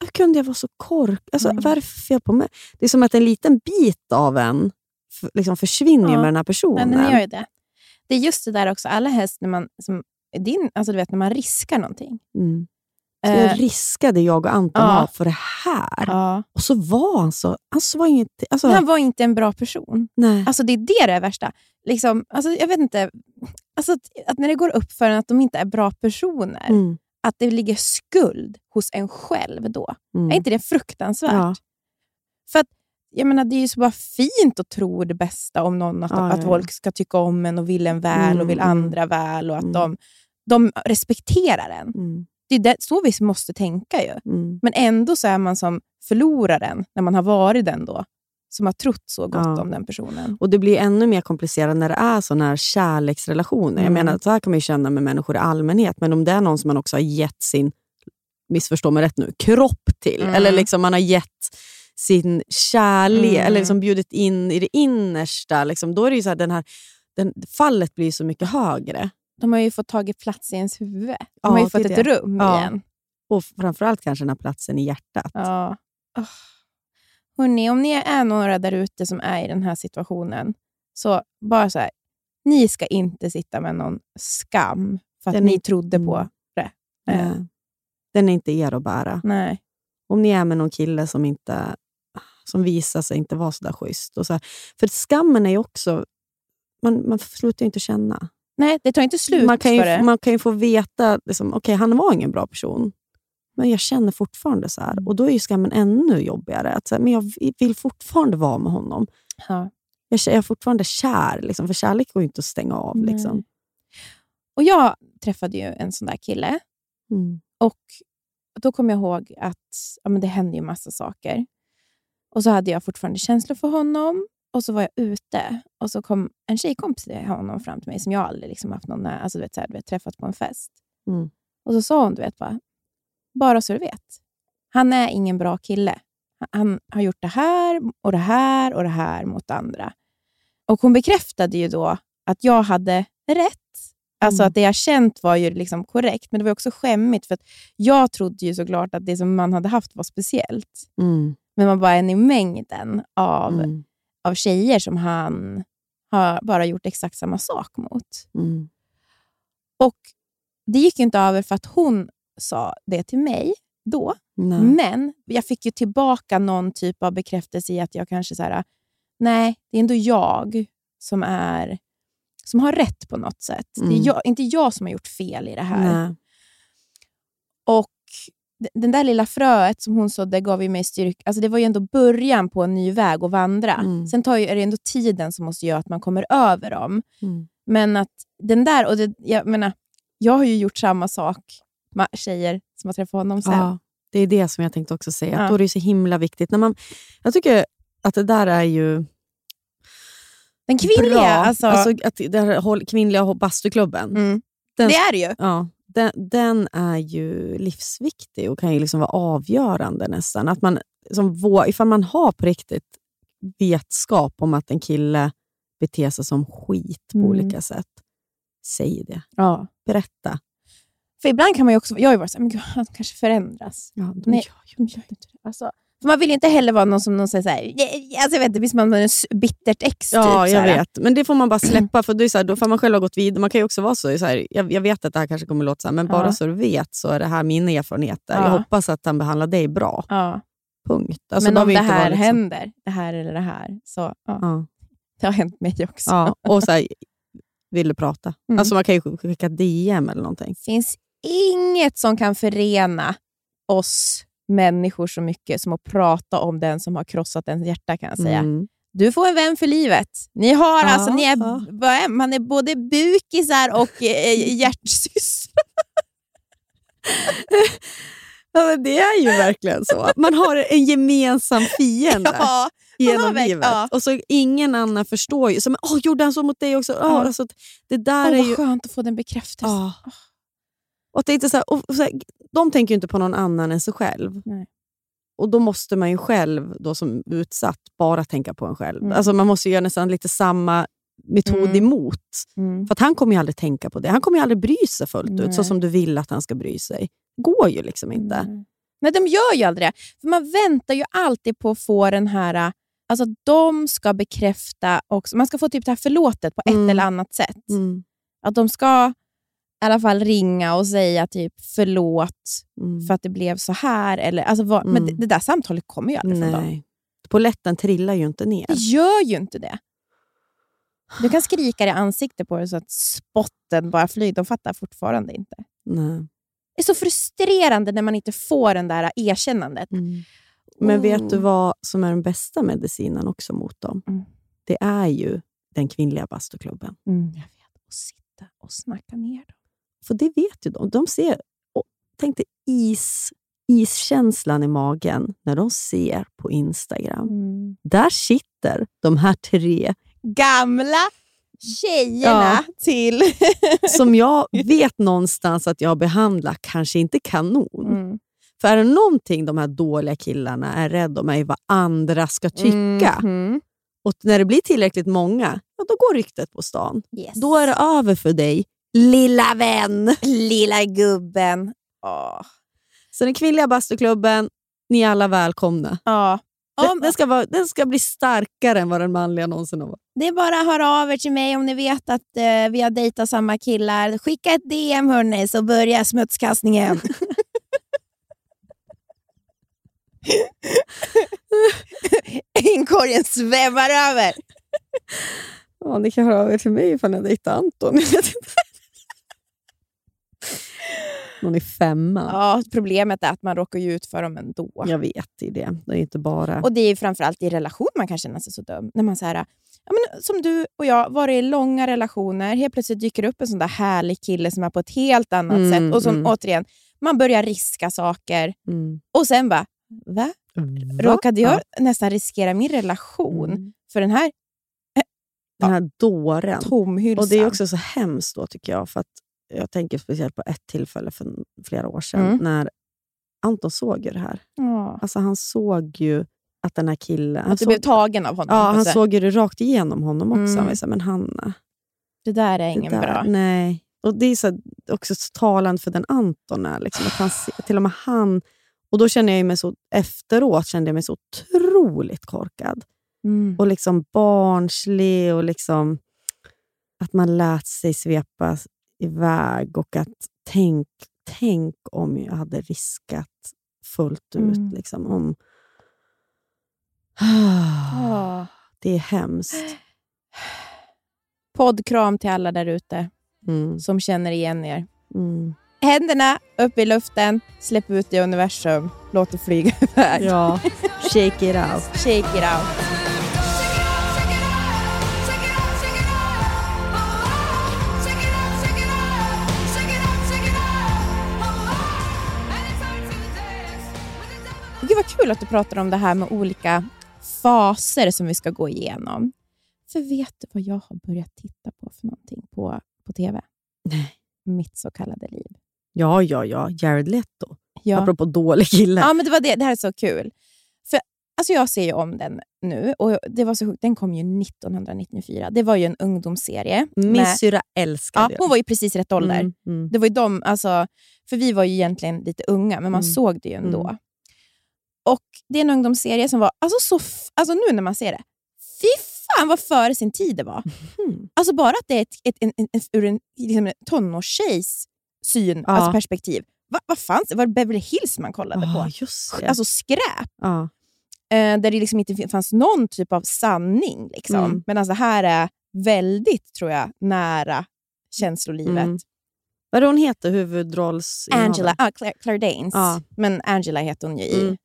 Hur kunde jag vara så kork? Alltså, Mm. Vad är det för fel på mig? Det är som att en liten bit av en liksom försvinner Ja. med den här Ja, personen. den gör ju det. Det är just det där också, alla häst när man, som, din, alltså du vet, när man riskar någonting. Mm. Så Eh, jag riskade jag och Anton ja. för det här. ja. Och så var han så... Han så var inget, alltså, Han var inte en bra person. nej. Alltså Det är det det är värsta. Liksom, alltså, jag vet inte, alltså, att, att när det går upp för en att de inte är bra personer, Mm. att det ligger skuld hos en själv då. Mm. Är inte det fruktansvärt? Ja. För att, jag menar, det är ju så bara fint att tro det bästa om någon, att, Ja, att folk ska tycka om en och vill en väl Mm, och vill mm. andra väl och att Mm. de, de respekterar en. Mm. Det är det, så vi måste tänka ju. Mm. Men ändå så är man som förloraren när man har varit den då, som har trott så gott Ja. om den personen. Och Det blir ännu mer komplicerat när det är såna här kärleksrelationer. Jag Mm. menar, så här kan man ju känna med människor i allmänhet, men om det är någon som man också har gett sin, missförstå mig rätt nu, kropp till, Mm. eller liksom man har gett sin kärlek, Mm. eller liksom bjudit in i det innersta, liksom, då är det så här, den här, den, fallet blir så mycket högre. De har ju fått tagit plats i ens huvud. De Ja, har ju fått ett det. rum Ja. igen. Och framförallt kanske den här platsen i hjärtat. Ja. Oh. Hörrni, om ni är några där ute som är i den här situationen, så bara så här, ni ska inte sitta med någon skam för att Den ni är- trodde på Mm. det. Eh, Eh, Den är inte er att bära. nej. Om ni är med någon kille som, inte, som visar sig inte vara så där schysst. Och så här. För skammen är ju också... Man, man slutar ju inte känna. Nej, det tar inte slut Man kan ju, man kan ju få veta, liksom, okej han var ingen bra person, men jag känner fortfarande så här. Mm. Och då är ju skammen ännu jobbigare. Att, så här, men jag vill fortfarande vara med honom. Ja. Jag, jag är fortfarande kär, liksom, för kärlek går ju inte att stänga av. Nej. Liksom. Och Jag träffade ju en sån där kille Mm. och då kom jag ihåg att ja, men det hände ju massa saker. Och så hade jag fortfarande känslor för honom och så var jag ute och så kom en tjejkompis till honom fram till mig som jag aldrig liksom haft någon, alltså, du vet, så här, du vet, träffat på en fest. Mm. Och så sa hon, du vet, bara, bara så du vet. Han är ingen bra kille. Han har gjort det här och det här och det här mot andra. Och hon bekräftade ju då att jag hade rätt. Alltså Mm. att det jag känt var ju liksom korrekt, men det var också skämmigt för att jag trodde ju såklart att det som man hade haft var speciellt. Mm. Men man bara en i mängden av, Mm. Av tjejer som han har bara gjort exakt samma sak mot. Mm. Och Det gick inte över för att hon sa det till mig då, Nej. men jag fick ju tillbaka någon typ av bekräftelse i att jag kanske så här, nej, det är ändå jag som är som har rätt på något sätt. Det Mm. är jag, inte jag som har gjort fel i det här. Nej. Och den där lilla fröet som hon sådde gav ju mig styrka. Alltså det var ju ändå början på en ny väg att vandra. Mm. Sen tar ju, är det ändå tiden som måste göra att man kommer över dem. Mm. Men att den där, och det, jag menar, jag har ju gjort samma sak med tjejer som har träffat honom sen. Ja, det är det som jag tänkte också säga. Ja. Då är det ju så himla viktigt. När man, jag tycker att det där är ju Den kvinnliga, bra. alltså, att det här kvinnliga bastuklubben. mm, den- det är det ju. Ja, den, den är ju livsviktig och kan ju liksom vara avgörande nästan. Att man, som, ifall man har på riktigt vetskap om att en kille beter sig som skit på Mm. olika sätt, säg det. Ja. Berätta. För ibland kan man ju också, jag har ju varit såhär, men gud, han kanske förändras. Ja, de Nej. gör ju inte det. Alltså, för man vill ju inte heller vara någon som någon säger såhär, alltså jag vet inte, visst man är bittert ex. Ja, typ, jag såhär. vet. Men det får man bara <clears throat> släppa, för det är så här, då får man själv ha gått vidare. Man kan ju också vara så, så här, jag, jag vet att det här kanske kommer låta så här, men bara Ja. så du vet så är det här mina erfarenheter. Ja. Jag hoppas att han behandlar dig bra. Ja. Punkt. Alltså, men om det här liksom- händer, det här eller det här, så ja, det har hänt mig också. Ja, och så här, vill du prata? Mm. Alltså man kan ju skicka DM eller någonting. Det finns inget som kan förena oss människor så mycket som att prata om den som har krossat ens hjärta kan jag säga. Mm. Du får en vän för livet. Ni har Ja, alltså, ni är, ja. man är både bukisar och eh, <laughs> hjärtsystrar. Ja, men det är ju verkligen så. Man har en gemensam fiende <laughs> Ja, genom verk- livet. ja. Och så ingen annan förstår ju. Som, Åh, gjorde han så mot dig också? Åh, Ja. alltså, det där Åh, är vad ju... skönt att få den bekräftelsen. Ja. Och inte så här, och, så här, de tänker ju inte på någon annan än sig själv. Nej. Och då måste man ju själv då som utsatt bara tänka på en själv. Mm. Alltså man måste ju göra nästan lite samma metod Mm. emot. Mm. För han kommer ju aldrig tänka på det. Han kommer ju aldrig bry sig fullt Nej. ut så som du vill att han ska bry sig. går ju liksom inte. Mm. Men de gör ju aldrig det. För man väntar ju alltid på att få den här... Alltså de ska bekräfta också. Man ska få typ det här förlåtet på ett Mm. eller annat sätt. Mm. Att de ska i alla fall ringa och säga typ förlåt Mm. för att det blev så här. Eller, alltså, vad, Men Mm. det, det där samtalet kommer ju aldrig från dem. Nej. Poletten trillar ju inte ner. Det gör ju inte det. Du kan skrika i ansiktet på det så att spotten bara flyger. De fattar fortfarande inte. Nej. Det är så frustrerande när man inte får den där erkännandet. Mm. Men vet du Oh. vad som är den bästa medicinen också mot dem? Mm. Det är ju den kvinnliga bastuklubben. Jag vet. Och sitta och snacka ner dem. För det vet ju de. De ser, och tänk dig is, iskänslan i magen när de ser på Instagram. Där sitter de här tre Gamla tjejerna till... <laughs> som jag vet någonstans att jag behandlar kanske inte kanon. Mm. För är det någonting de här dåliga killarna är rädda om är vad andra ska tycka. Mhm. Och när det blir tillräckligt många, ja, då går ryktet på stan. Yes. Då är det över för dig, lilla vän. Lilla gubben. Åh. Så den kvinnliga bastuklubben, ni är alla välkomna. Ja. Den, Om, den, ska vara, den ska bli starkare än vad den manliga någonsin har varit. det är bara att höra av er till mig om ni vet att eh, vi har dejtat samma killar. Skicka ett DM hörni, så börjar smutskastningen. <laughs> Inkorgen svämmar över. Ja, ni kan höra av er till mig ifall ni dejtar Anton. <laughs> Någon i femman. Ja, problemet är att man råkar ju ut för dem ändå. Jag vet det. det. Det är inte bara... Och det är framförallt i relation man kan känna sig så dum. När man så här, ja, men som du och jag, varit i långa relationer, helt plötsligt dyker upp en sån där härlig kille som är på ett helt annat Mm, sätt. Och som mm. återigen, man börjar riska saker Mm. och sen bara, va? Va? Råkade jag Ja. nästan riskera min relation Mm. för den här Den här dåren. tomhylsan? Och Det är också så hemskt då tycker jag. För att jag tänker speciellt på ett tillfälle för flera år sedan Mm. när Anton såg ju det här. Ja. Alltså han såg ju att den här killen... Att du såg, blev tagen av honom. ja, han såg ju det rakt igenom honom också. Mm. Han var så här, men Hanna, Det där är ingen där, bra. Nej. Och Det är så, också så talande för den Anton är. Liksom, att han, till och med han... Och då känner jag mig så, efteråt kände jag mig så otroligt korkad. Mm. Och liksom barnslig och liksom att man lät sig svepas iväg och att tänk, tänk om jag hade riskat fullt ut. Mm. Liksom, om... Ja. <sighs> Det är hemskt. <gasps> Poddkram till alla där ute Mm. som känner igen er. Mm. Händerna upp i luften, släpp ut i universum, låt det flyga <laughs> iväg. Ja, shake it out. Shake it out. Gud vad kul att du pratar om det här med olika faser som vi ska gå igenom. För vet du vad jag har börjat titta på för någonting på, på TV? Nej. Mitt så kallade liv. Ja, ja, ja. Jared Leto. Ja. Apropå dålig kille. Ja, men det, var det. det här är så kul. För alltså Jag ser ju om den nu och det var så sjukt. Den kom ju 1994. Det var ju en ungdomsserie. Min med- syrra ja, älskade hon var ju precis rätt ålder. Mm, mm. Det var ju de, alltså, för vi var ju egentligen lite unga, men man Mm. såg det ju ändå. Mm. Och Det är en ungdomsserie som var, alltså, så alltså nu när man ser det, fy fan vad före sin tid det var. Mhm. Alltså bara att det är ett, ett, en, en, ur en liksom en tonårstjejs syn, Ja. alltså perspektiv. Va, vad fanns det? Var det Beverly Hills man kollade Ja, på? just det. Alltså skräp. ja. Eh, där det liksom inte fanns någon typ av sanning. Liksom. Mm. Medan det här är väldigt, tror jag, nära känslolivet. Mm. Vad är hon heter, huvudrolls... Angela, ah, Claire, Claire Danes, Ja. men Angela heter hon ju i. Mm.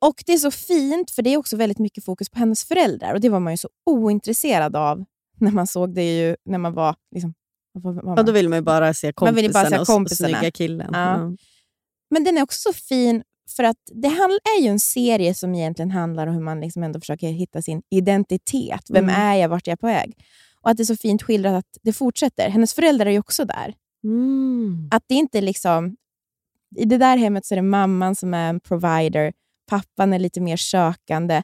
Och Det är så fint, för det är också väldigt mycket fokus på hennes föräldrar. Och Det var man ju så ointresserad av <laughs> när man såg det ju när man var... Liksom, var man? Ja, då vill man ju bara se Man vill kompisarna, bara se kompisarna. och snygga killen. Ja. Ja. Men den är också så fin, för att det är ju en serie som egentligen handlar om hur man liksom ändå försöker hitta sin identitet. Vem Mm. är jag? Vart är jag på väg? Och att det är så fint skildrat att det fortsätter. Hennes föräldrar är ju också där. Mm. Att det inte liksom... I det där hemmet så är det mamman som är en provider. Pappan är lite mer sökande.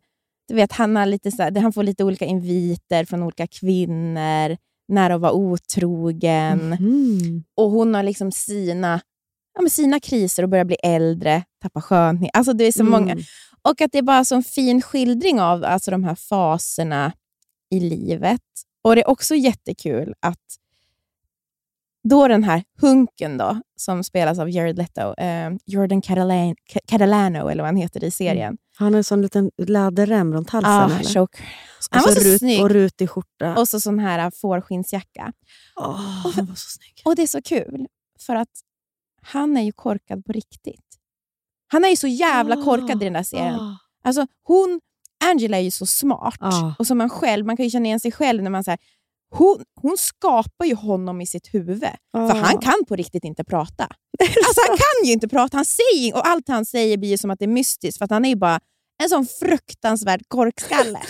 Du vet, han, har lite så här, han får lite olika inviter från olika kvinnor. När att vara otrogen. Mhm. Och hon har liksom sina, ja, sina kriser och börjar bli äldre, tappa skönhet. Alltså det är så många. Mm. Och att det är bara så en fin skildring av alltså de här faserna i livet. Och det är också jättekul att då den här hunken då, som spelas av Jared Leto, eh, Jordan Catalan- Ca- Catalano, eller vad han heter i serien. Han har en sån liten läderrem runt halsen. Ah, eller? choker. Han var så rut, snygg. Och rutig skjorta. Och så sån här fårskinnsjacka. Åh, han var så snygg. Och det är så kul, för att han är ju korkad på riktigt. Han är ju så jävla korkad i den där serien. Ah. Alltså hon, Angela är ju så smart. Ja. Och som man själv, man kan ju känna igen sig själv när man säger hon, hon skapar ju honom i sitt huvud. För Ah. han kan på riktigt inte prata. Alltså han kan ju inte prata. Han säger, och allt han säger blir ju som att det är mystiskt, för han är ju bara en sån fruktansvärd korkskalle.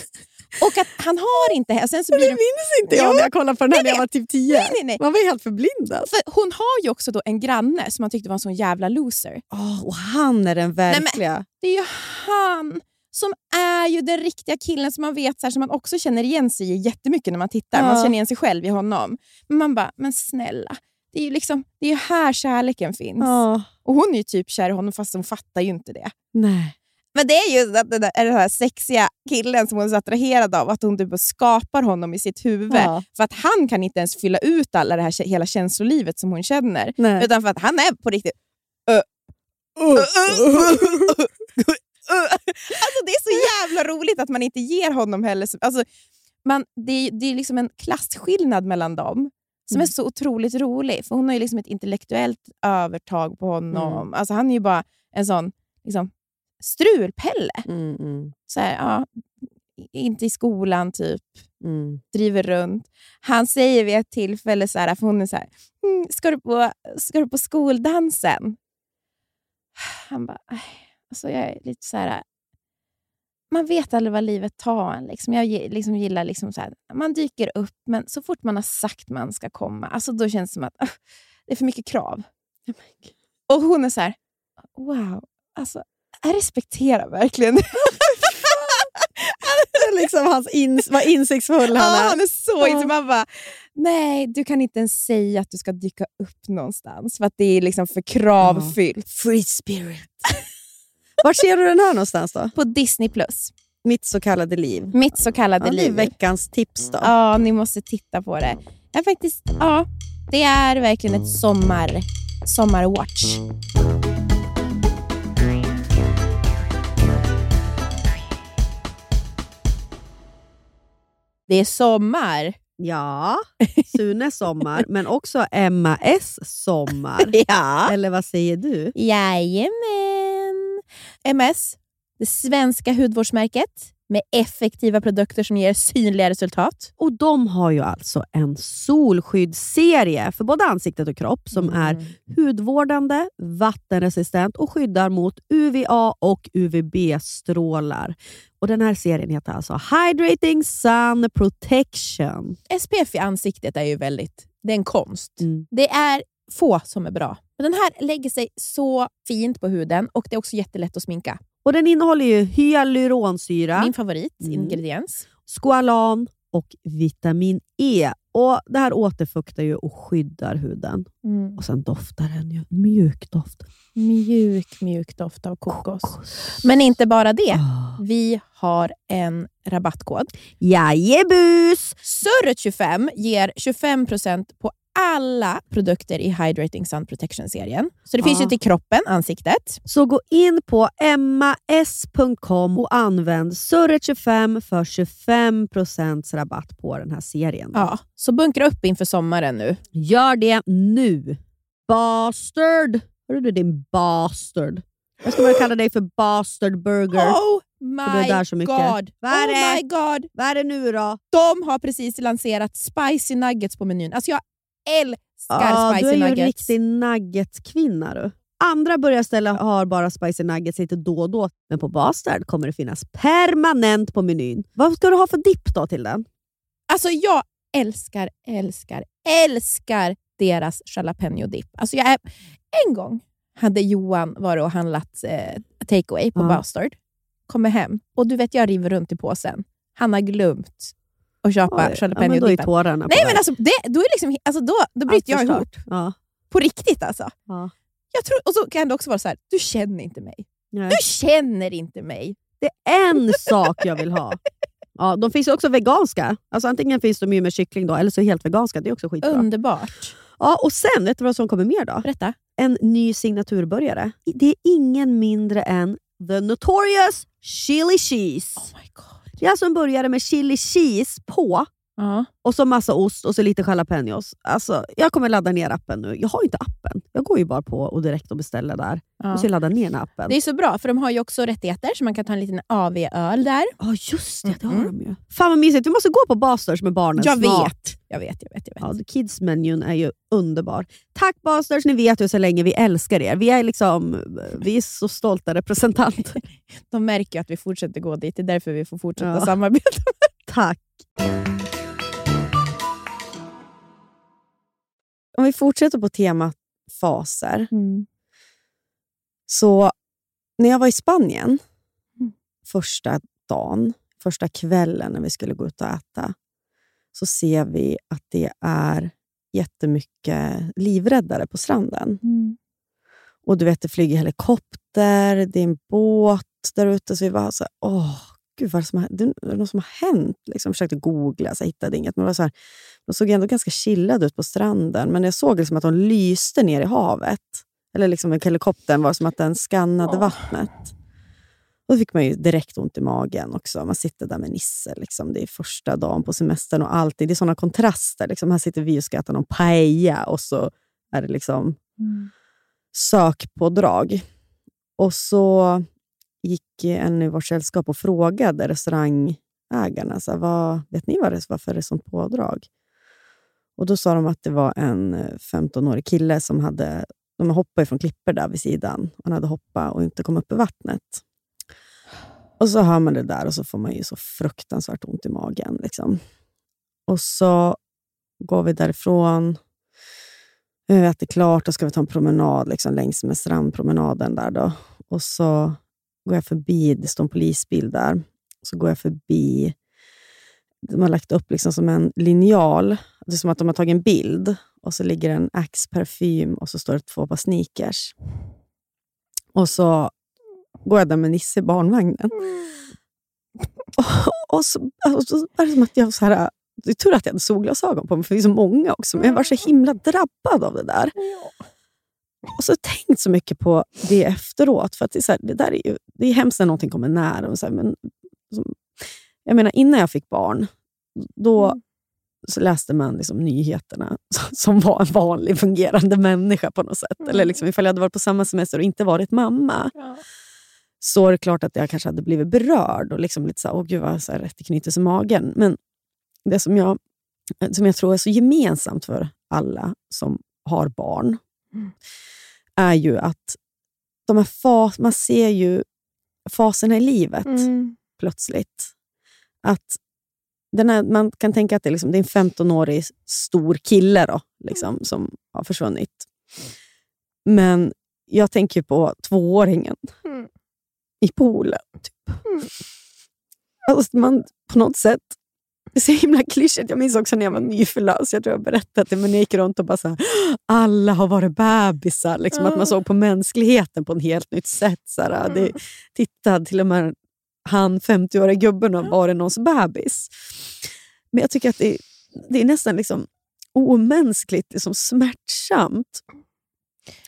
och att han har inte... Sen så blir Det minns inte jag när jag kollade på den här jag när jag var typ 10. nej, nej, nej. Man var ju helt förblindad. För hon har ju också då en granne som man tyckte var en sån jävla loser. Åh, och han är den men- verkliga. Det är ju han som är ju den riktiga killen som man vet så här, som man också känner igen sig i jättemycket när man tittar. Man Ja. känner igen sig själv i honom. Men man bara, men snälla. Det är ju liksom, det är här kärleken finns. Ja. Och hon är ju typ kär i honom fast hon fattar ju inte det. Nej. Men det är ju att den där, den här sexiga killen som hon är så attraherad av, att hon typ skapar honom i sitt huvud. Ja. För att han kan inte ens fylla ut alla det här hela känslolivet som hon känner. Nej. Utan för att han är på riktigt... <laughs> alltså det är så jävla roligt att man inte ger honom heller... Alltså, man, det, är, det är liksom en klasskillnad mellan dem som är Mm. så otroligt rolig. För Hon har ju liksom ett intellektuellt övertag på honom. Mm. Alltså, han är ju bara en sån liksom, strulpelle. Mm, mm, Så här, ja, inte i skolan, typ. mm. Driver runt. Han säger vid ett tillfälle, så här, för hon är så här, mm, ska, du på, ska du på skoldansen? Han bara, "Aj, alltså jag är lite så här... Man vet aldrig vad livet tar en. Liksom. Jag liksom gillar liksom så här, man dyker upp, men så fort man har sagt man ska komma, alltså då känns det som att ah, det är för mycket krav. Och hon är så här, wow, alltså, jag respekterar verkligen <laughs> liksom hans ins vad insiktsfull Ja, han är. han är så Ja. ja. Man bara, nej, du kan inte ens säga att du ska dyka upp någonstans för att det är liksom för kravfyllt. Free spirit. Var ser du den här någonstans då? På Disney+. Plus. Mitt så kallade liv. Mitt så kallade Ja, det är liv. veckans tips då. Ja, ni måste titta på det. Jag faktiskt, ja, det är verkligen ett sommar, sommarwatch. Det är sommar. Ja, Sunes sommar, men också Emma S sommar. <laughs> Ja. Eller vad säger du? Jajamän! MS, det svenska hudvårdsmärket med effektiva produkter som ger synliga resultat. Och De har ju alltså en solskyddsserie för både ansiktet och kropp som Mm. är hudvårdande, vattenresistent och skyddar mot UVA och UVB-strålar. Och Den här serien heter alltså Hydrating Sun Protection. SPF i ansiktet är ju väldigt... Det är en konst. Mm. Det är få som är bra. Men den här lägger sig så fint på huden och det är också jättelätt att sminka. Och Den innehåller ju hyaluronsyra, Min favorit Mm. squalan och vitamin E. Och Det här återfuktar ju och skyddar huden. Och Sen doftar den ju mjuk doft. Mjuk, mjuk doft av kokos. Men inte bara det. Ah. Vi har en rabattkod. Jajebus! Surret25 ger 25% på alla produkter i Hydrating Sun Protection-serien. Så det finns Ja. ju till kroppen, ansiktet. Så gå in på emmas.com och använd surret25 för 25% rabatt på den här serien. Ja, så bunkra upp inför sommaren nu. Gör det nu! Bastard! Hörru du din bastard. Jag ska börja kalla dig för bastard burger. Oh my god! Vad är oh my god! Vad är det nu då? De har precis lanserat spicy nuggets på menyn. Alltså jag älskar Ja, du är spicy ju en nuggets. riktig nuggetkvinna du. Andra burgarställen har bara spicy nuggets lite då och då, men på Bastard kommer det finnas permanent på menyn. Vad ska du ha för dipp då till den? Alltså jag älskar, älskar, älskar deras jalapeno dip. Alltså jag är, en gång hade Johan varit och handlat eh, takeaway på Ja. Bastard. Kommer hem och du vet jag river runt i påsen. Han har glömt att köpa ja, jalapeno då är tårarna Nej men alltså, det, då, är liksom, alltså då, då bryter jag ihop. Ja. På riktigt alltså. Ja. Jag tror, och så kan det också vara så här, du känner inte mig. Nej. Du känner inte mig. Det är en sak jag vill ha. Ja, de finns också veganska. Alltså antingen finns de ju med kyckling då, eller så helt veganska. Det är också skitbra. Underbart. Ja, och sen, vet du vad som kommer mer då? Berätta. En ny signaturbörjare. Det är ingen mindre än The Notorious Chili Cheese. Oh my god. Det är alltså en burgare med chili cheese på Ja. och så massa ost och så lite jalapenos. Alltså, jag kommer ladda ner appen nu. Jag har inte appen. Jag går ju bara på och direkt och beställer där. Ja. Och så ladda ner appen. Det är så bra, för de har ju också rättigheter, så man kan ta en liten AV-öl där. Ja, just det. Det har de ju. Fan vad mysigt. Vi måste gå på Basters med barnen Jag snart. vet. Jag vet, jag vet. Jag vet. Ja, Kids-menyn är ju underbar. Tack Basters, ni vet ju så länge vi älskar er. Vi är, liksom, vi är så stolta representanter. <laughs> De märker ju att vi fortsätter gå dit, det är därför vi får fortsätta Ja. samarbeta. Tack. Om vi fortsätter på temat faser. Så när jag var i Spanien Mm. första dagen, första kvällen när vi skulle gå ut och äta, så ser vi att det är jättemycket livräddare på stranden. Och du vet, det flyger helikopter, det är en båt där ute. Så vi var så här, åh, gud vad som har, det är något som har hänt. Liksom, försökte googla, så jag hittade inget. Men var så här, de såg ändå ganska chillade ut på stranden, men jag såg liksom att de lyste ner i havet. Eller liksom en helikoptern var som att den skannade Åh. vattnet. Och då fick man ju direkt ont i magen också. Man sitter där med Nisse. Liksom. Det är första dagen på semestern och allting. Det är såna kontraster. Liksom. Här sitter vi och ska äta någon paella och så är det liksom sökpådrag. Och så gick en i vårt sällskap och frågade restaurangägarna, så här, vad, vet ni vad det, varför det är sånt pådrag? Och Då sa de att det var en eh, 15-årig kille som hade de hoppade från klippor där vid sidan. Han hade hoppat och inte kom upp i vattnet. Och så hör man det där och så får man ju så fruktansvärt ont i magen. Liksom. Och så går vi därifrån. Vi äter klart och ska vi ta en promenad liksom, längs med strandpromenaden. där då. Och så går jag förbi, det står en polisbil där. Så går jag förbi, de har lagt upp liksom som en linjal. Det är som att de har tagit en bild och så ligger en Axe parfym och så står det två par sneakers. Och så går jag där med Nisse i barnvagnen. Och, och, så, och så är det som att jag så här, det är tur att jag hade solglasögon på mig, för vi är så många också. Men jag var så himla drabbad av det där. Och så tänkt så mycket på det efteråt. För att det, är så här, det, där är ju, det är hemskt när någonting kommer nära. Och så här, men, jag menar, innan jag fick barn, då, så läste man liksom nyheterna <laughs> som var en vanlig fungerande människa på något sätt. Mm. Eller liksom, ifall jag hade varit på samma semester och inte varit mamma så är det klart att jag kanske hade blivit berörd och liksom lite så här, åh gud vad så här, rätt knytes i magen. Men det som jag, som jag tror är så gemensamt för alla som har barn Mm. Är ju att de här fas, man ser ju faserna i livet Mm. plötsligt. Att den här, man kan tänka att det är, liksom, det är en 15-årig stor kille då, liksom, som har försvunnit. Men jag tänker på tvååringen Mm. i poolen. Typ. Mm. Alltså man, på något sätt, det är så himla klyschigt. Jag minns också när jag var nyförlös, jag tror jag berättat det, men jag gick runt och bara så här, alla har varit bebisar. Liksom, Att man såg på mänskligheten på ett helt nytt sätt. Så här, det, titta, till och med han 50-åriga gubben har varit någons bebis. Men jag tycker att det, det är nästan liksom omänskligt, liksom smärtsamt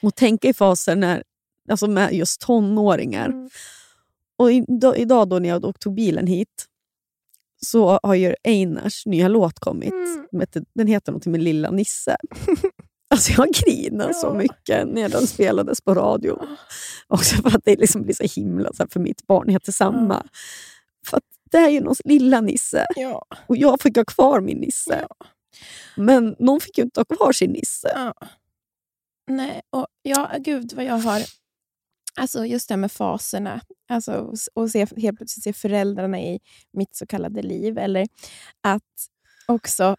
att tänka i faser när, alltså med just tonåringar. Mm. Och idag, idag då när jag tog bilen hit så har ju Einars nya låt kommit. Mm. Den heter något med Lilla Nisse. <laughs> Alltså jag grinade så mycket när den spelades på radio. <gasps> Också för att det liksom blir så himla, så här, för mitt barn heter samma. För det är ju någons lilla Nisse Ja. och jag fick ha kvar min Nisse. Ja. Men någon fick ju inte ha kvar sin Nisse. Ja. Nej, och ja, gud vad jag har... Alltså just det här med faserna. Alltså, och se, helt plötsligt se föräldrarna i mitt så kallade liv. Eller att också...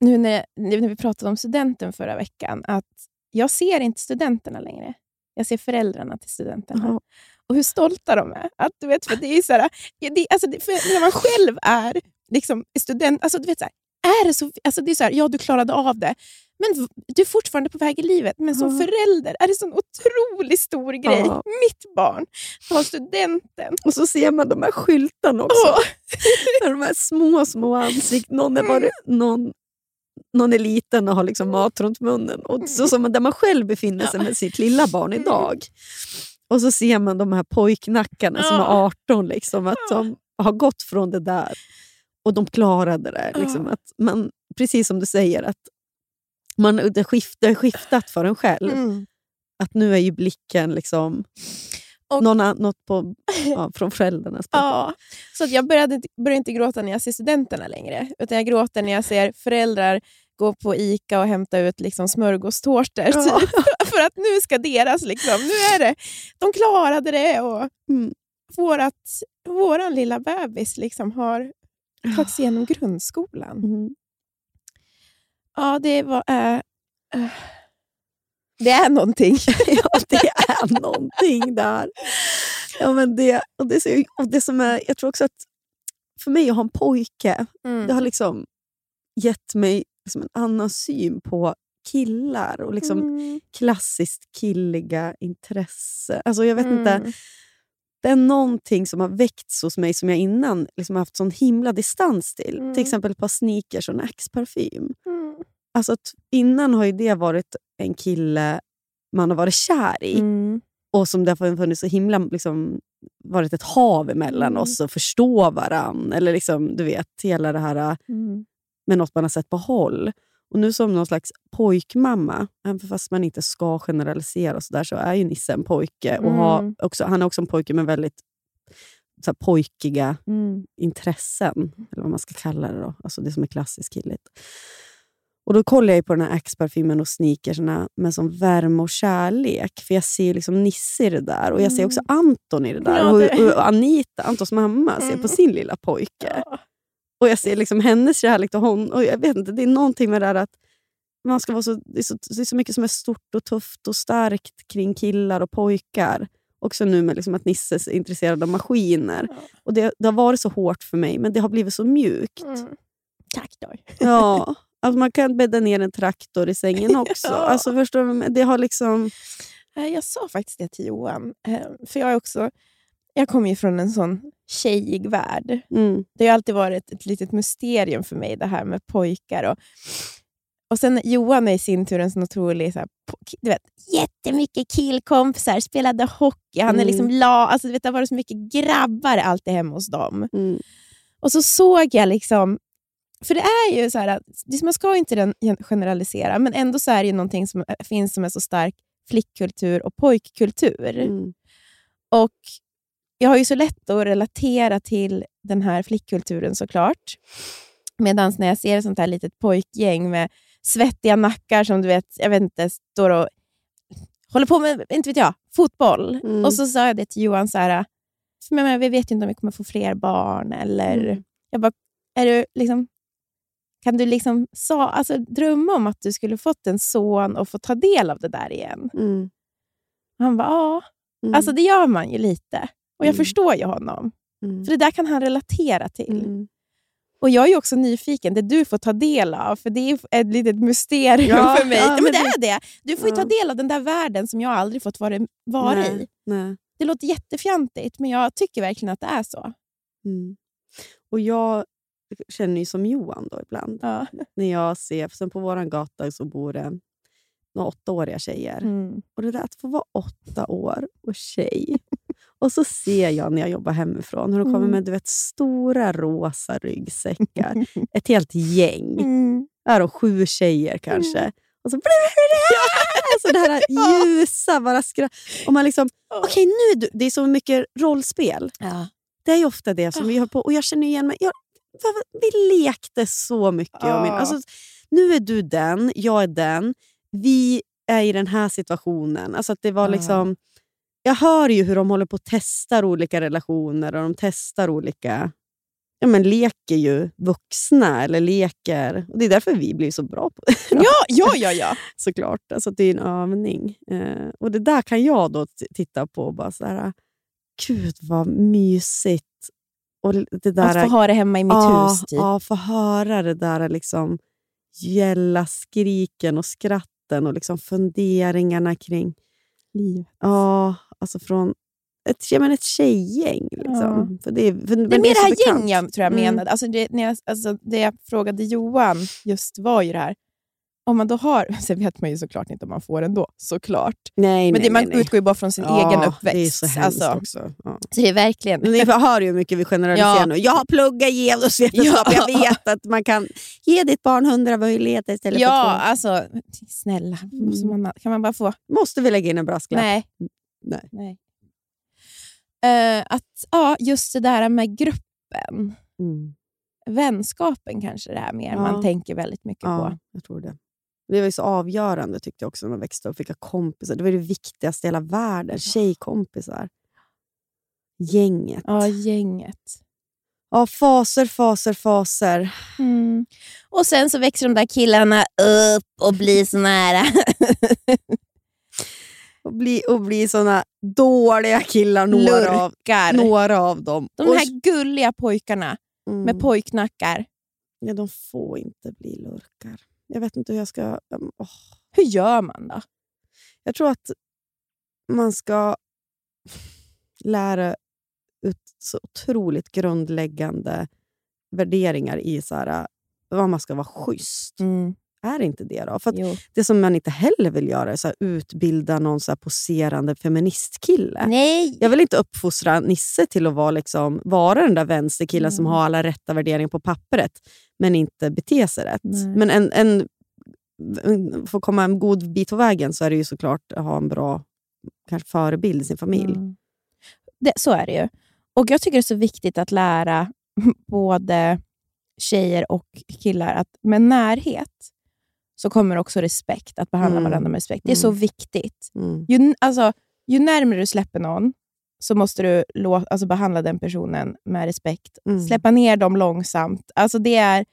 Nu när, när vi pratade om studenten förra veckan, att jag ser inte studenterna längre. Jag ser föräldrarna till studenterna. Ja. Och hur stolta de är. Att, du vet, för det är så här, det, alltså, för när man själv är liksom, student, alltså, du vet, så här, är det, så, alltså, det är så här, ja du klarade av det, men du är fortfarande på väg i livet. Men som Ja. förälder är det en sån otroligt stor grej. Ja. Mitt barn tar studenten. Och så ser man de här skyltarna också. Med <laughs> de här små, små ansikten. Någon är, bara, någon, någon är liten och har liksom mat runt munnen. Och så som där man själv befinner sig med sitt lilla barn idag. Och så ser man de här pojknackarna som är Ja. 18, liksom, att de har gått från det där och de klarade det. Liksom, Ja. att man, precis som du säger, att man, det skift- det har skiftat för en själv. Mm. Att nu är ju blicken liksom, Och- någon, något på, <laughs> ja, från föräldrarnas Ja, så att jag började, börjar inte gråta när jag ser studenterna längre. Utan jag gråter när jag ser föräldrar gå på Ica och hämta ut liksom smörgåstårtor. Ja. Typ. <laughs> För att nu ska deras, liksom, nu är det, de klarade det och Mm. vårat, våran lilla bebis liksom har tagit sig igenom grundskolan. Mm. Ja, det var... Äh, äh, det är någonting. <laughs> ja, det är någonting där. Ja, men det, och det, är och det som är, jag tror också att för mig att ha en pojke, det har liksom gett mig liksom en annan syn på killar och liksom Mm. klassiskt killiga intresse. Alltså jag vet inte, Mm. Det är någonting som har väckts hos mig som jag innan liksom haft sån himla distans till. Mm. Till exempel ett par sneakers och en Axe-parfym. Mm. Alltså innan har det varit en kille man har varit kär i Mm. och som det har funnits så himla liksom, varit ett hav emellan Mm. oss och förstå varann. Eller liksom, du vet, hela det här Mm. med något man har sett på håll. Och nu som någon slags pojkmamma, även fast man inte ska generalisera så, där, så är ju Nisse en pojke. Och har Mm. också, han är också en pojke med väldigt så här, pojkiga Mm. intressen, eller vad man ska kalla det. då. Alltså det som är klassiskt killigt. Och Då kollar jag på den här Axe-parfymen och sneakersna med som värme och kärlek. För jag ser liksom Nisse i det där och jag ser också Anton i det där. Mm. Ja, och, det- och Anita, Antons mamma, ser Mm. på sin lilla pojke. Ja. Och jag ser liksom hennes kärlek till honom. Och jag vet inte, det är någonting med det där att man ska vara så, det, är så, det är så mycket som är stort och tufft och starkt kring killar och pojkar. Också nu med liksom att Nisse är intresserad av maskiner. Ja. Och det, det har varit så hårt för mig, men det har blivit så mjukt. Mm. Då. Ja, alltså man kan bädda ner en traktor i sängen <laughs> också. Ja. Alltså förstår du? Det har liksom... Eh, Jag sa faktiskt det till Johan. eh, För jag är också... Jag kommer ju från en sån tjejig värld. Mm, Det har alltid varit ett litet mysterium för mig det här med pojkar. Och, och sen Johan är i sin tur en sån otrolig... Så här, du vet, jättemycket killkompisar, spelade hockey. Han är Mm. liksom la, alltså, du vet, det har varit så mycket grabbar alltid hemma hos dem. mm, Och så såg jag liksom För det är ju så här, man ska inte generalisera, men ändå så är det ju någonting som är- finns som är så stark flickkultur och pojkkultur. Mm. Och jag har ju så lätt att relatera till den här flickkulturen såklart. Medan när jag ser ett sånt här litet pojkgäng med svettiga nackar som du vet, jag vet inte, står och håller på med, inte vet jag, fotboll. Mm. Och så sa jag det till Johan, så här, jag menar, vi vet ju inte om vi kommer få fler barn. Eller, Mm. jag bara, är du liksom, kan du liksom sa, alltså, drömma om att du skulle fått en son och få ta del av det där igen? Mm. Han bara, ja. Mm. Alltså det gör man ju lite. Och jag Mm. förstår ju honom. Mm. För det där kan han relatera till. Mm. Och jag är också nyfiken, det du får ta del av, för det är ett litet mysterium Ja, för mig. ja, Ja, men men det är det. Du får ju ta Ja. del av den där världen som jag aldrig fått vara, vara Nej, i. nej. Det låter jättefjantigt, men jag tycker verkligen att det är så. Mm. Och jag känner ju som Johan då ibland. Ja. När jag ser, sen på vår gata så bor det några åttaåriga tjejer. Mm. Och det där att få vara åtta år och tjej. Och så ser jag när jag jobbar hemifrån hur de kommer Mm. med du vet, stora rosa ryggsäckar. Ett helt gäng. <laughs> Mm. Är sju tjejer kanske. Och så... <laughs> Alltså det här <laughs> Ja. ljusa, bara skratt. Och man liksom, okej nu är du... Det är så mycket rollspel. Ja. Det är ju ofta det som vi Ah. har på. Och jag känner igen mig. Jag, vi lekte så mycket. och min, Ah. alltså, nu är du den, jag är den. Vi är i den här situationen. Alltså att det var Ah. liksom... Jag hör ju hur de håller på att testar olika relationer och de testar olika... Ja, men leker ju vuxna eller leker. Och Det är därför vi blir så bra på det Ja, ja, ja, ja. <laughs> såklart. Alltså, det är en övning. Eh, och Det där kan jag då titta på och bara så här, gud vad mysigt. Och det där, Att få ha det hemma i mitt ja, hus. Typ. Ja, få höra det där liksom gälla skriken och skratten och liksom funderingarna kring... Liv. Ja, alltså från ett, jag menar ett tjejgäng. Liksom. För det, för, Det är mer det här gäng jag tror jag Mm. menade. Alltså det, när jag, alltså det jag frågade Johan just var ju det här. Om man då har, <laughs> sen vet man ju såklart inte om man får ändå, såklart. Nej, Men nej, det, man nej, utgår ju bara från sin Ja, egen uppväxt. Det är så hemskt alltså, också. Ja. så <laughs> det är verkligen... Men ni hör ju hur mycket vi generaliserar Ja. nu. Jag har pluggat genusvetenskap, Ja. jag vet att man kan ge ditt barn hundra möjligheter istället Ja, för två. alltså snälla. Måste Mm. man, kan man bara få... Måste vi lägga in en brasklapp? Nej. Nej. Nej. Eh, att, ja, just det där med gruppen. Mm. Vänskapen kanske det är mer Ja. man tänker väldigt mycket Ja, på. jag tror det. Det var ju så avgörande tyckte jag också när man växte upp. Vilka kompisar. Det var det viktigaste i hela världen. Tjejkompisar. Gänget. Ja, gänget. Ja, faser, faser, faser. Mm. Och sen så växer de där killarna upp och blir såna här... <laughs> Och bli, och bli såna dåliga killar, några av, några av dem. De Och- här gulliga pojkarna Mm. med pojknackar. Ja, de får inte bli lurkar. Jag vet inte hur jag ska... um, åh. Hur gör man då? Jag tror att man ska lära ut så otroligt grundläggande värderingar i så här, vad man ska vara schysst. Mm. Är inte det då? För att det som man inte heller vill göra är så här, utbilda någon så här poserande feministkille. Nej! Jag vill inte uppfostra Nisse till att vara, liksom, vara den där vänsterkillen som Mm. har alla rätta värderingar på pappret, men inte bete sig rätt. Nej. Men en, en, en, för att komma en god bit på vägen så är det ju såklart att ha en bra kanske förebild i sin familj. Mm. Det, så är det ju. Och Jag tycker det är så viktigt att lära <laughs> både tjejer och killar att med närhet så kommer också respekt, att behandla Mm. varandra med respekt. Det är så Mm. viktigt. Mm. Ju, alltså, ju närmare du släpper någon så måste du lå, alltså, behandla den personen med respekt. Mm. Släppa ner dem långsamt. Alltså, det är,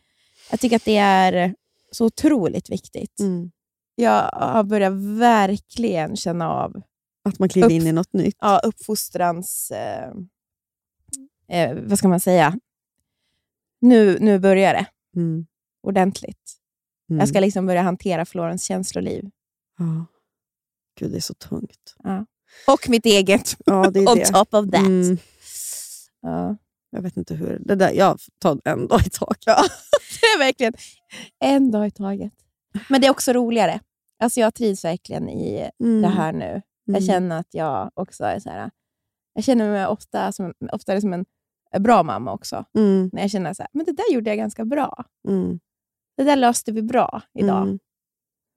jag tycker att det är så otroligt viktigt. Jag har börjat verkligen känna av Att man kliver in i något nytt. ja, uppfostrans... Eh, eh, vad ska man säga? Nu, nu börjar det Mm. ordentligt. Mm. Jag ska liksom börja hantera Florens känsloliv. ja. Gud, det är så tungt. Och mitt eget, Ja, det är <laughs> on det. top of that. Mm. Ja. Jag vet inte hur. Det där, jag tar en dag i taget. Ja, <laughs> det är verkligen en dag i taget. Men det är också roligare. Alltså jag trivs verkligen i Mm. det här nu. Jag Mm. känner att jag också är så här... Jag känner mig ofta som, oftare som en bra mamma också. Mm, När jag känner så här, men det där gjorde jag ganska bra. mm, Det där löste vi bra idag. mm.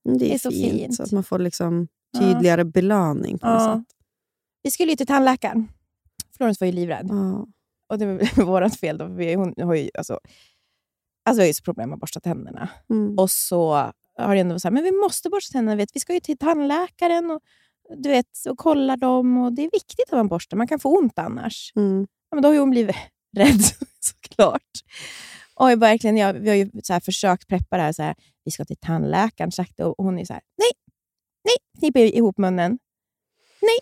Det är, Det är så fint, fint. så att man får liksom Ja. tydligare belöning på något Ja. sätt. Vi skulle ju till tandläkaren. Florence var ju livrädd. Ja. Och det var <laughs> vårt fel. Då, vi, hon har ju, alltså, alltså, vi har ju så problem med att borsta tänderna. Mm. Och så har det ändå varit så här, men vi måste borsta tänderna. Vet, vi ska ju till tandläkaren och, du vet, och kolla dem. Och det är viktigt att man borstar. Man kan få ont annars. Mm. Ja, men då har ju hon blivit <laughs> rädd såklart. Jag verkligen, jag, vi har ju så försökt preppa det här. Så här vi ska till tandläkaren sagt och hon är så här, nej, nej, kniper ihop munnen. Nej.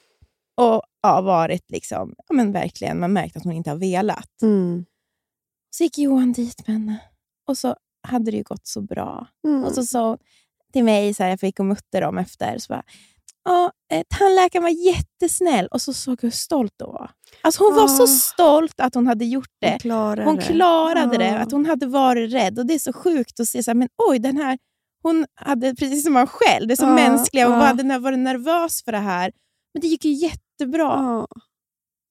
Och ja, varit liksom, ja, men verkligen, man märkt att hon inte har velat. Mm. Så gick Johan dit med henne och så hade det ju gått så bra. Mm. Och så sa hon till mig, så här, jag fick och mutter dem efter, så bara, ja, eh, tandläkaren var jättesnäll. Och så såg hur stolt hon var. Alltså hon var så Ah. stolt att hon hade gjort det. Hon klarade Hon det. klarade det, Ja. att hon hade varit rädd. Och Det är så sjukt att se, så här, men oj, den här, hon hade precis som man själv, det är så Ja, mänskliga, hon ja. hade varit nervös för det här. Men det gick ju jättebra.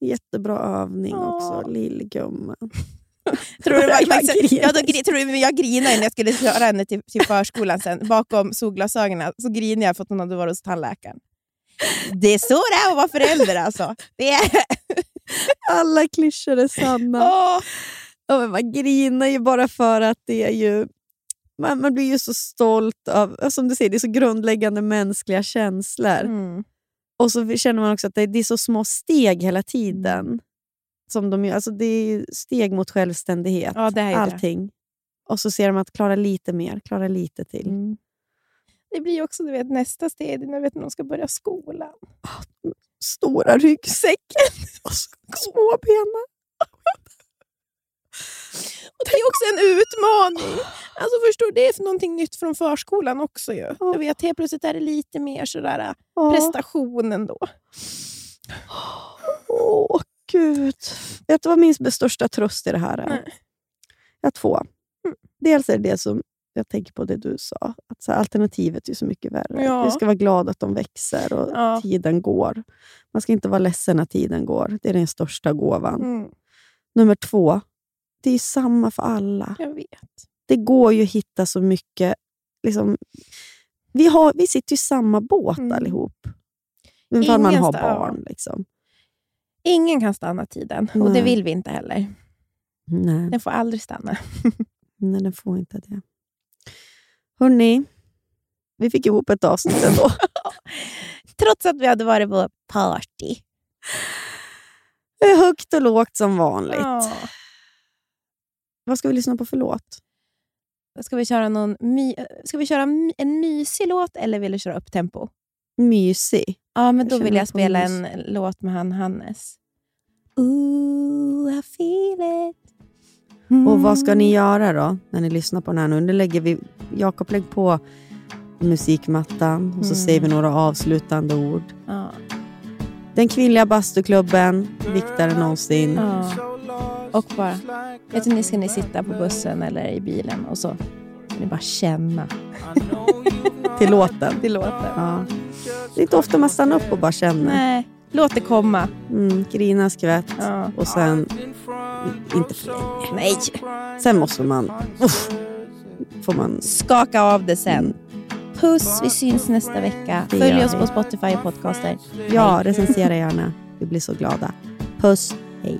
Jättebra övning också, lillgumman. <laughs> Tror du var, Jag faktiskt, griner. ja, då, gri- tror jag grinade när jag skulle köra henne till, till förskolan sen. Bakom solglasögonen så grinade jag för att hon hade varit hos tandläkaren. Det är så det är att vara förälder alltså. Det är, <laughs> Alla klyschor är sanna. Ja, men man grinar ju bara för att det är ju... Man, man blir ju så stolt av, som du säger, det är så grundläggande mänskliga känslor. mm. Och så känner man också att det, det är så små steg hela tiden. Som de, gör. alltså det är steg mot självständighet. Ja, det är ju det. allting. Och så ser de att klara lite mer, klara lite till. Mm. Det blir också du vet, nästa steg när, vet, när de ska börja skolan. Stora ryggsäcken <laughs> och små bena. Och det är också en utmaning. Alltså förstår Det är någonting nytt från förskolan också. Ju. Ja. Jag vet, helt plötsligt är det lite mer sådär, Ja. prestationen då. Åh, gud. Vet du vad min största tröst i det här är? Nej. Jag har två. Dels är det det som jag tänker på det du sa, att så här, alternativet är så mycket värre. Ja. Vi ska vara glada att de växer och Ja. tiden går. Man ska inte vara ledsen när tiden går. Det är den största gåvan. Mm, Nummer två, det är samma för alla. jag vet. Det går ju att hitta så mycket... Liksom, vi, har, vi sitter i samma båt Mm. allihop. Ifall man har barn. Liksom. Ingen kan stanna tiden och det Nej. vill vi inte heller. Nej. Den får aldrig stanna. <laughs> Nej, den får inte det. Hörni, vi fick ihop ett avsnitt ändå. <laughs> Trots att vi hade varit på party. Det är högt och lågt som vanligt. Ja. Vad ska vi lyssna på för låt? Ska vi köra, någon my- ska vi köra en mysig låt eller vill du köra upp tempo? Mysig. Ja, men Jag då vill jag spela en låt med han Hannes. Ooh, I feel it. Och vad ska ni göra då när ni lyssnar på den här nu? Nu lägger vi, Jakob lägg på musikmattan och så Mm. säger vi några avslutande ord. Ja. Den kvinnliga bastuklubben, viktigare än någonsin. Ja. Och bara, vet du, ni ska ni sitta på bussen eller i bilen och så ni bara känna Till låten. <laughs> till låten. Ja. Det är inte ofta man stannar upp och bara känner. Nej, låt det komma. Mm, grina skvätt Ja. och sen inte för länge. Nej, Sen måste man... Uff, får man skaka av det sen. Puss, vi syns nästa vecka. Det Följ oss på Spotify och podcaster. ja, recensera gärna. Vi blir så glada. Puss, hej.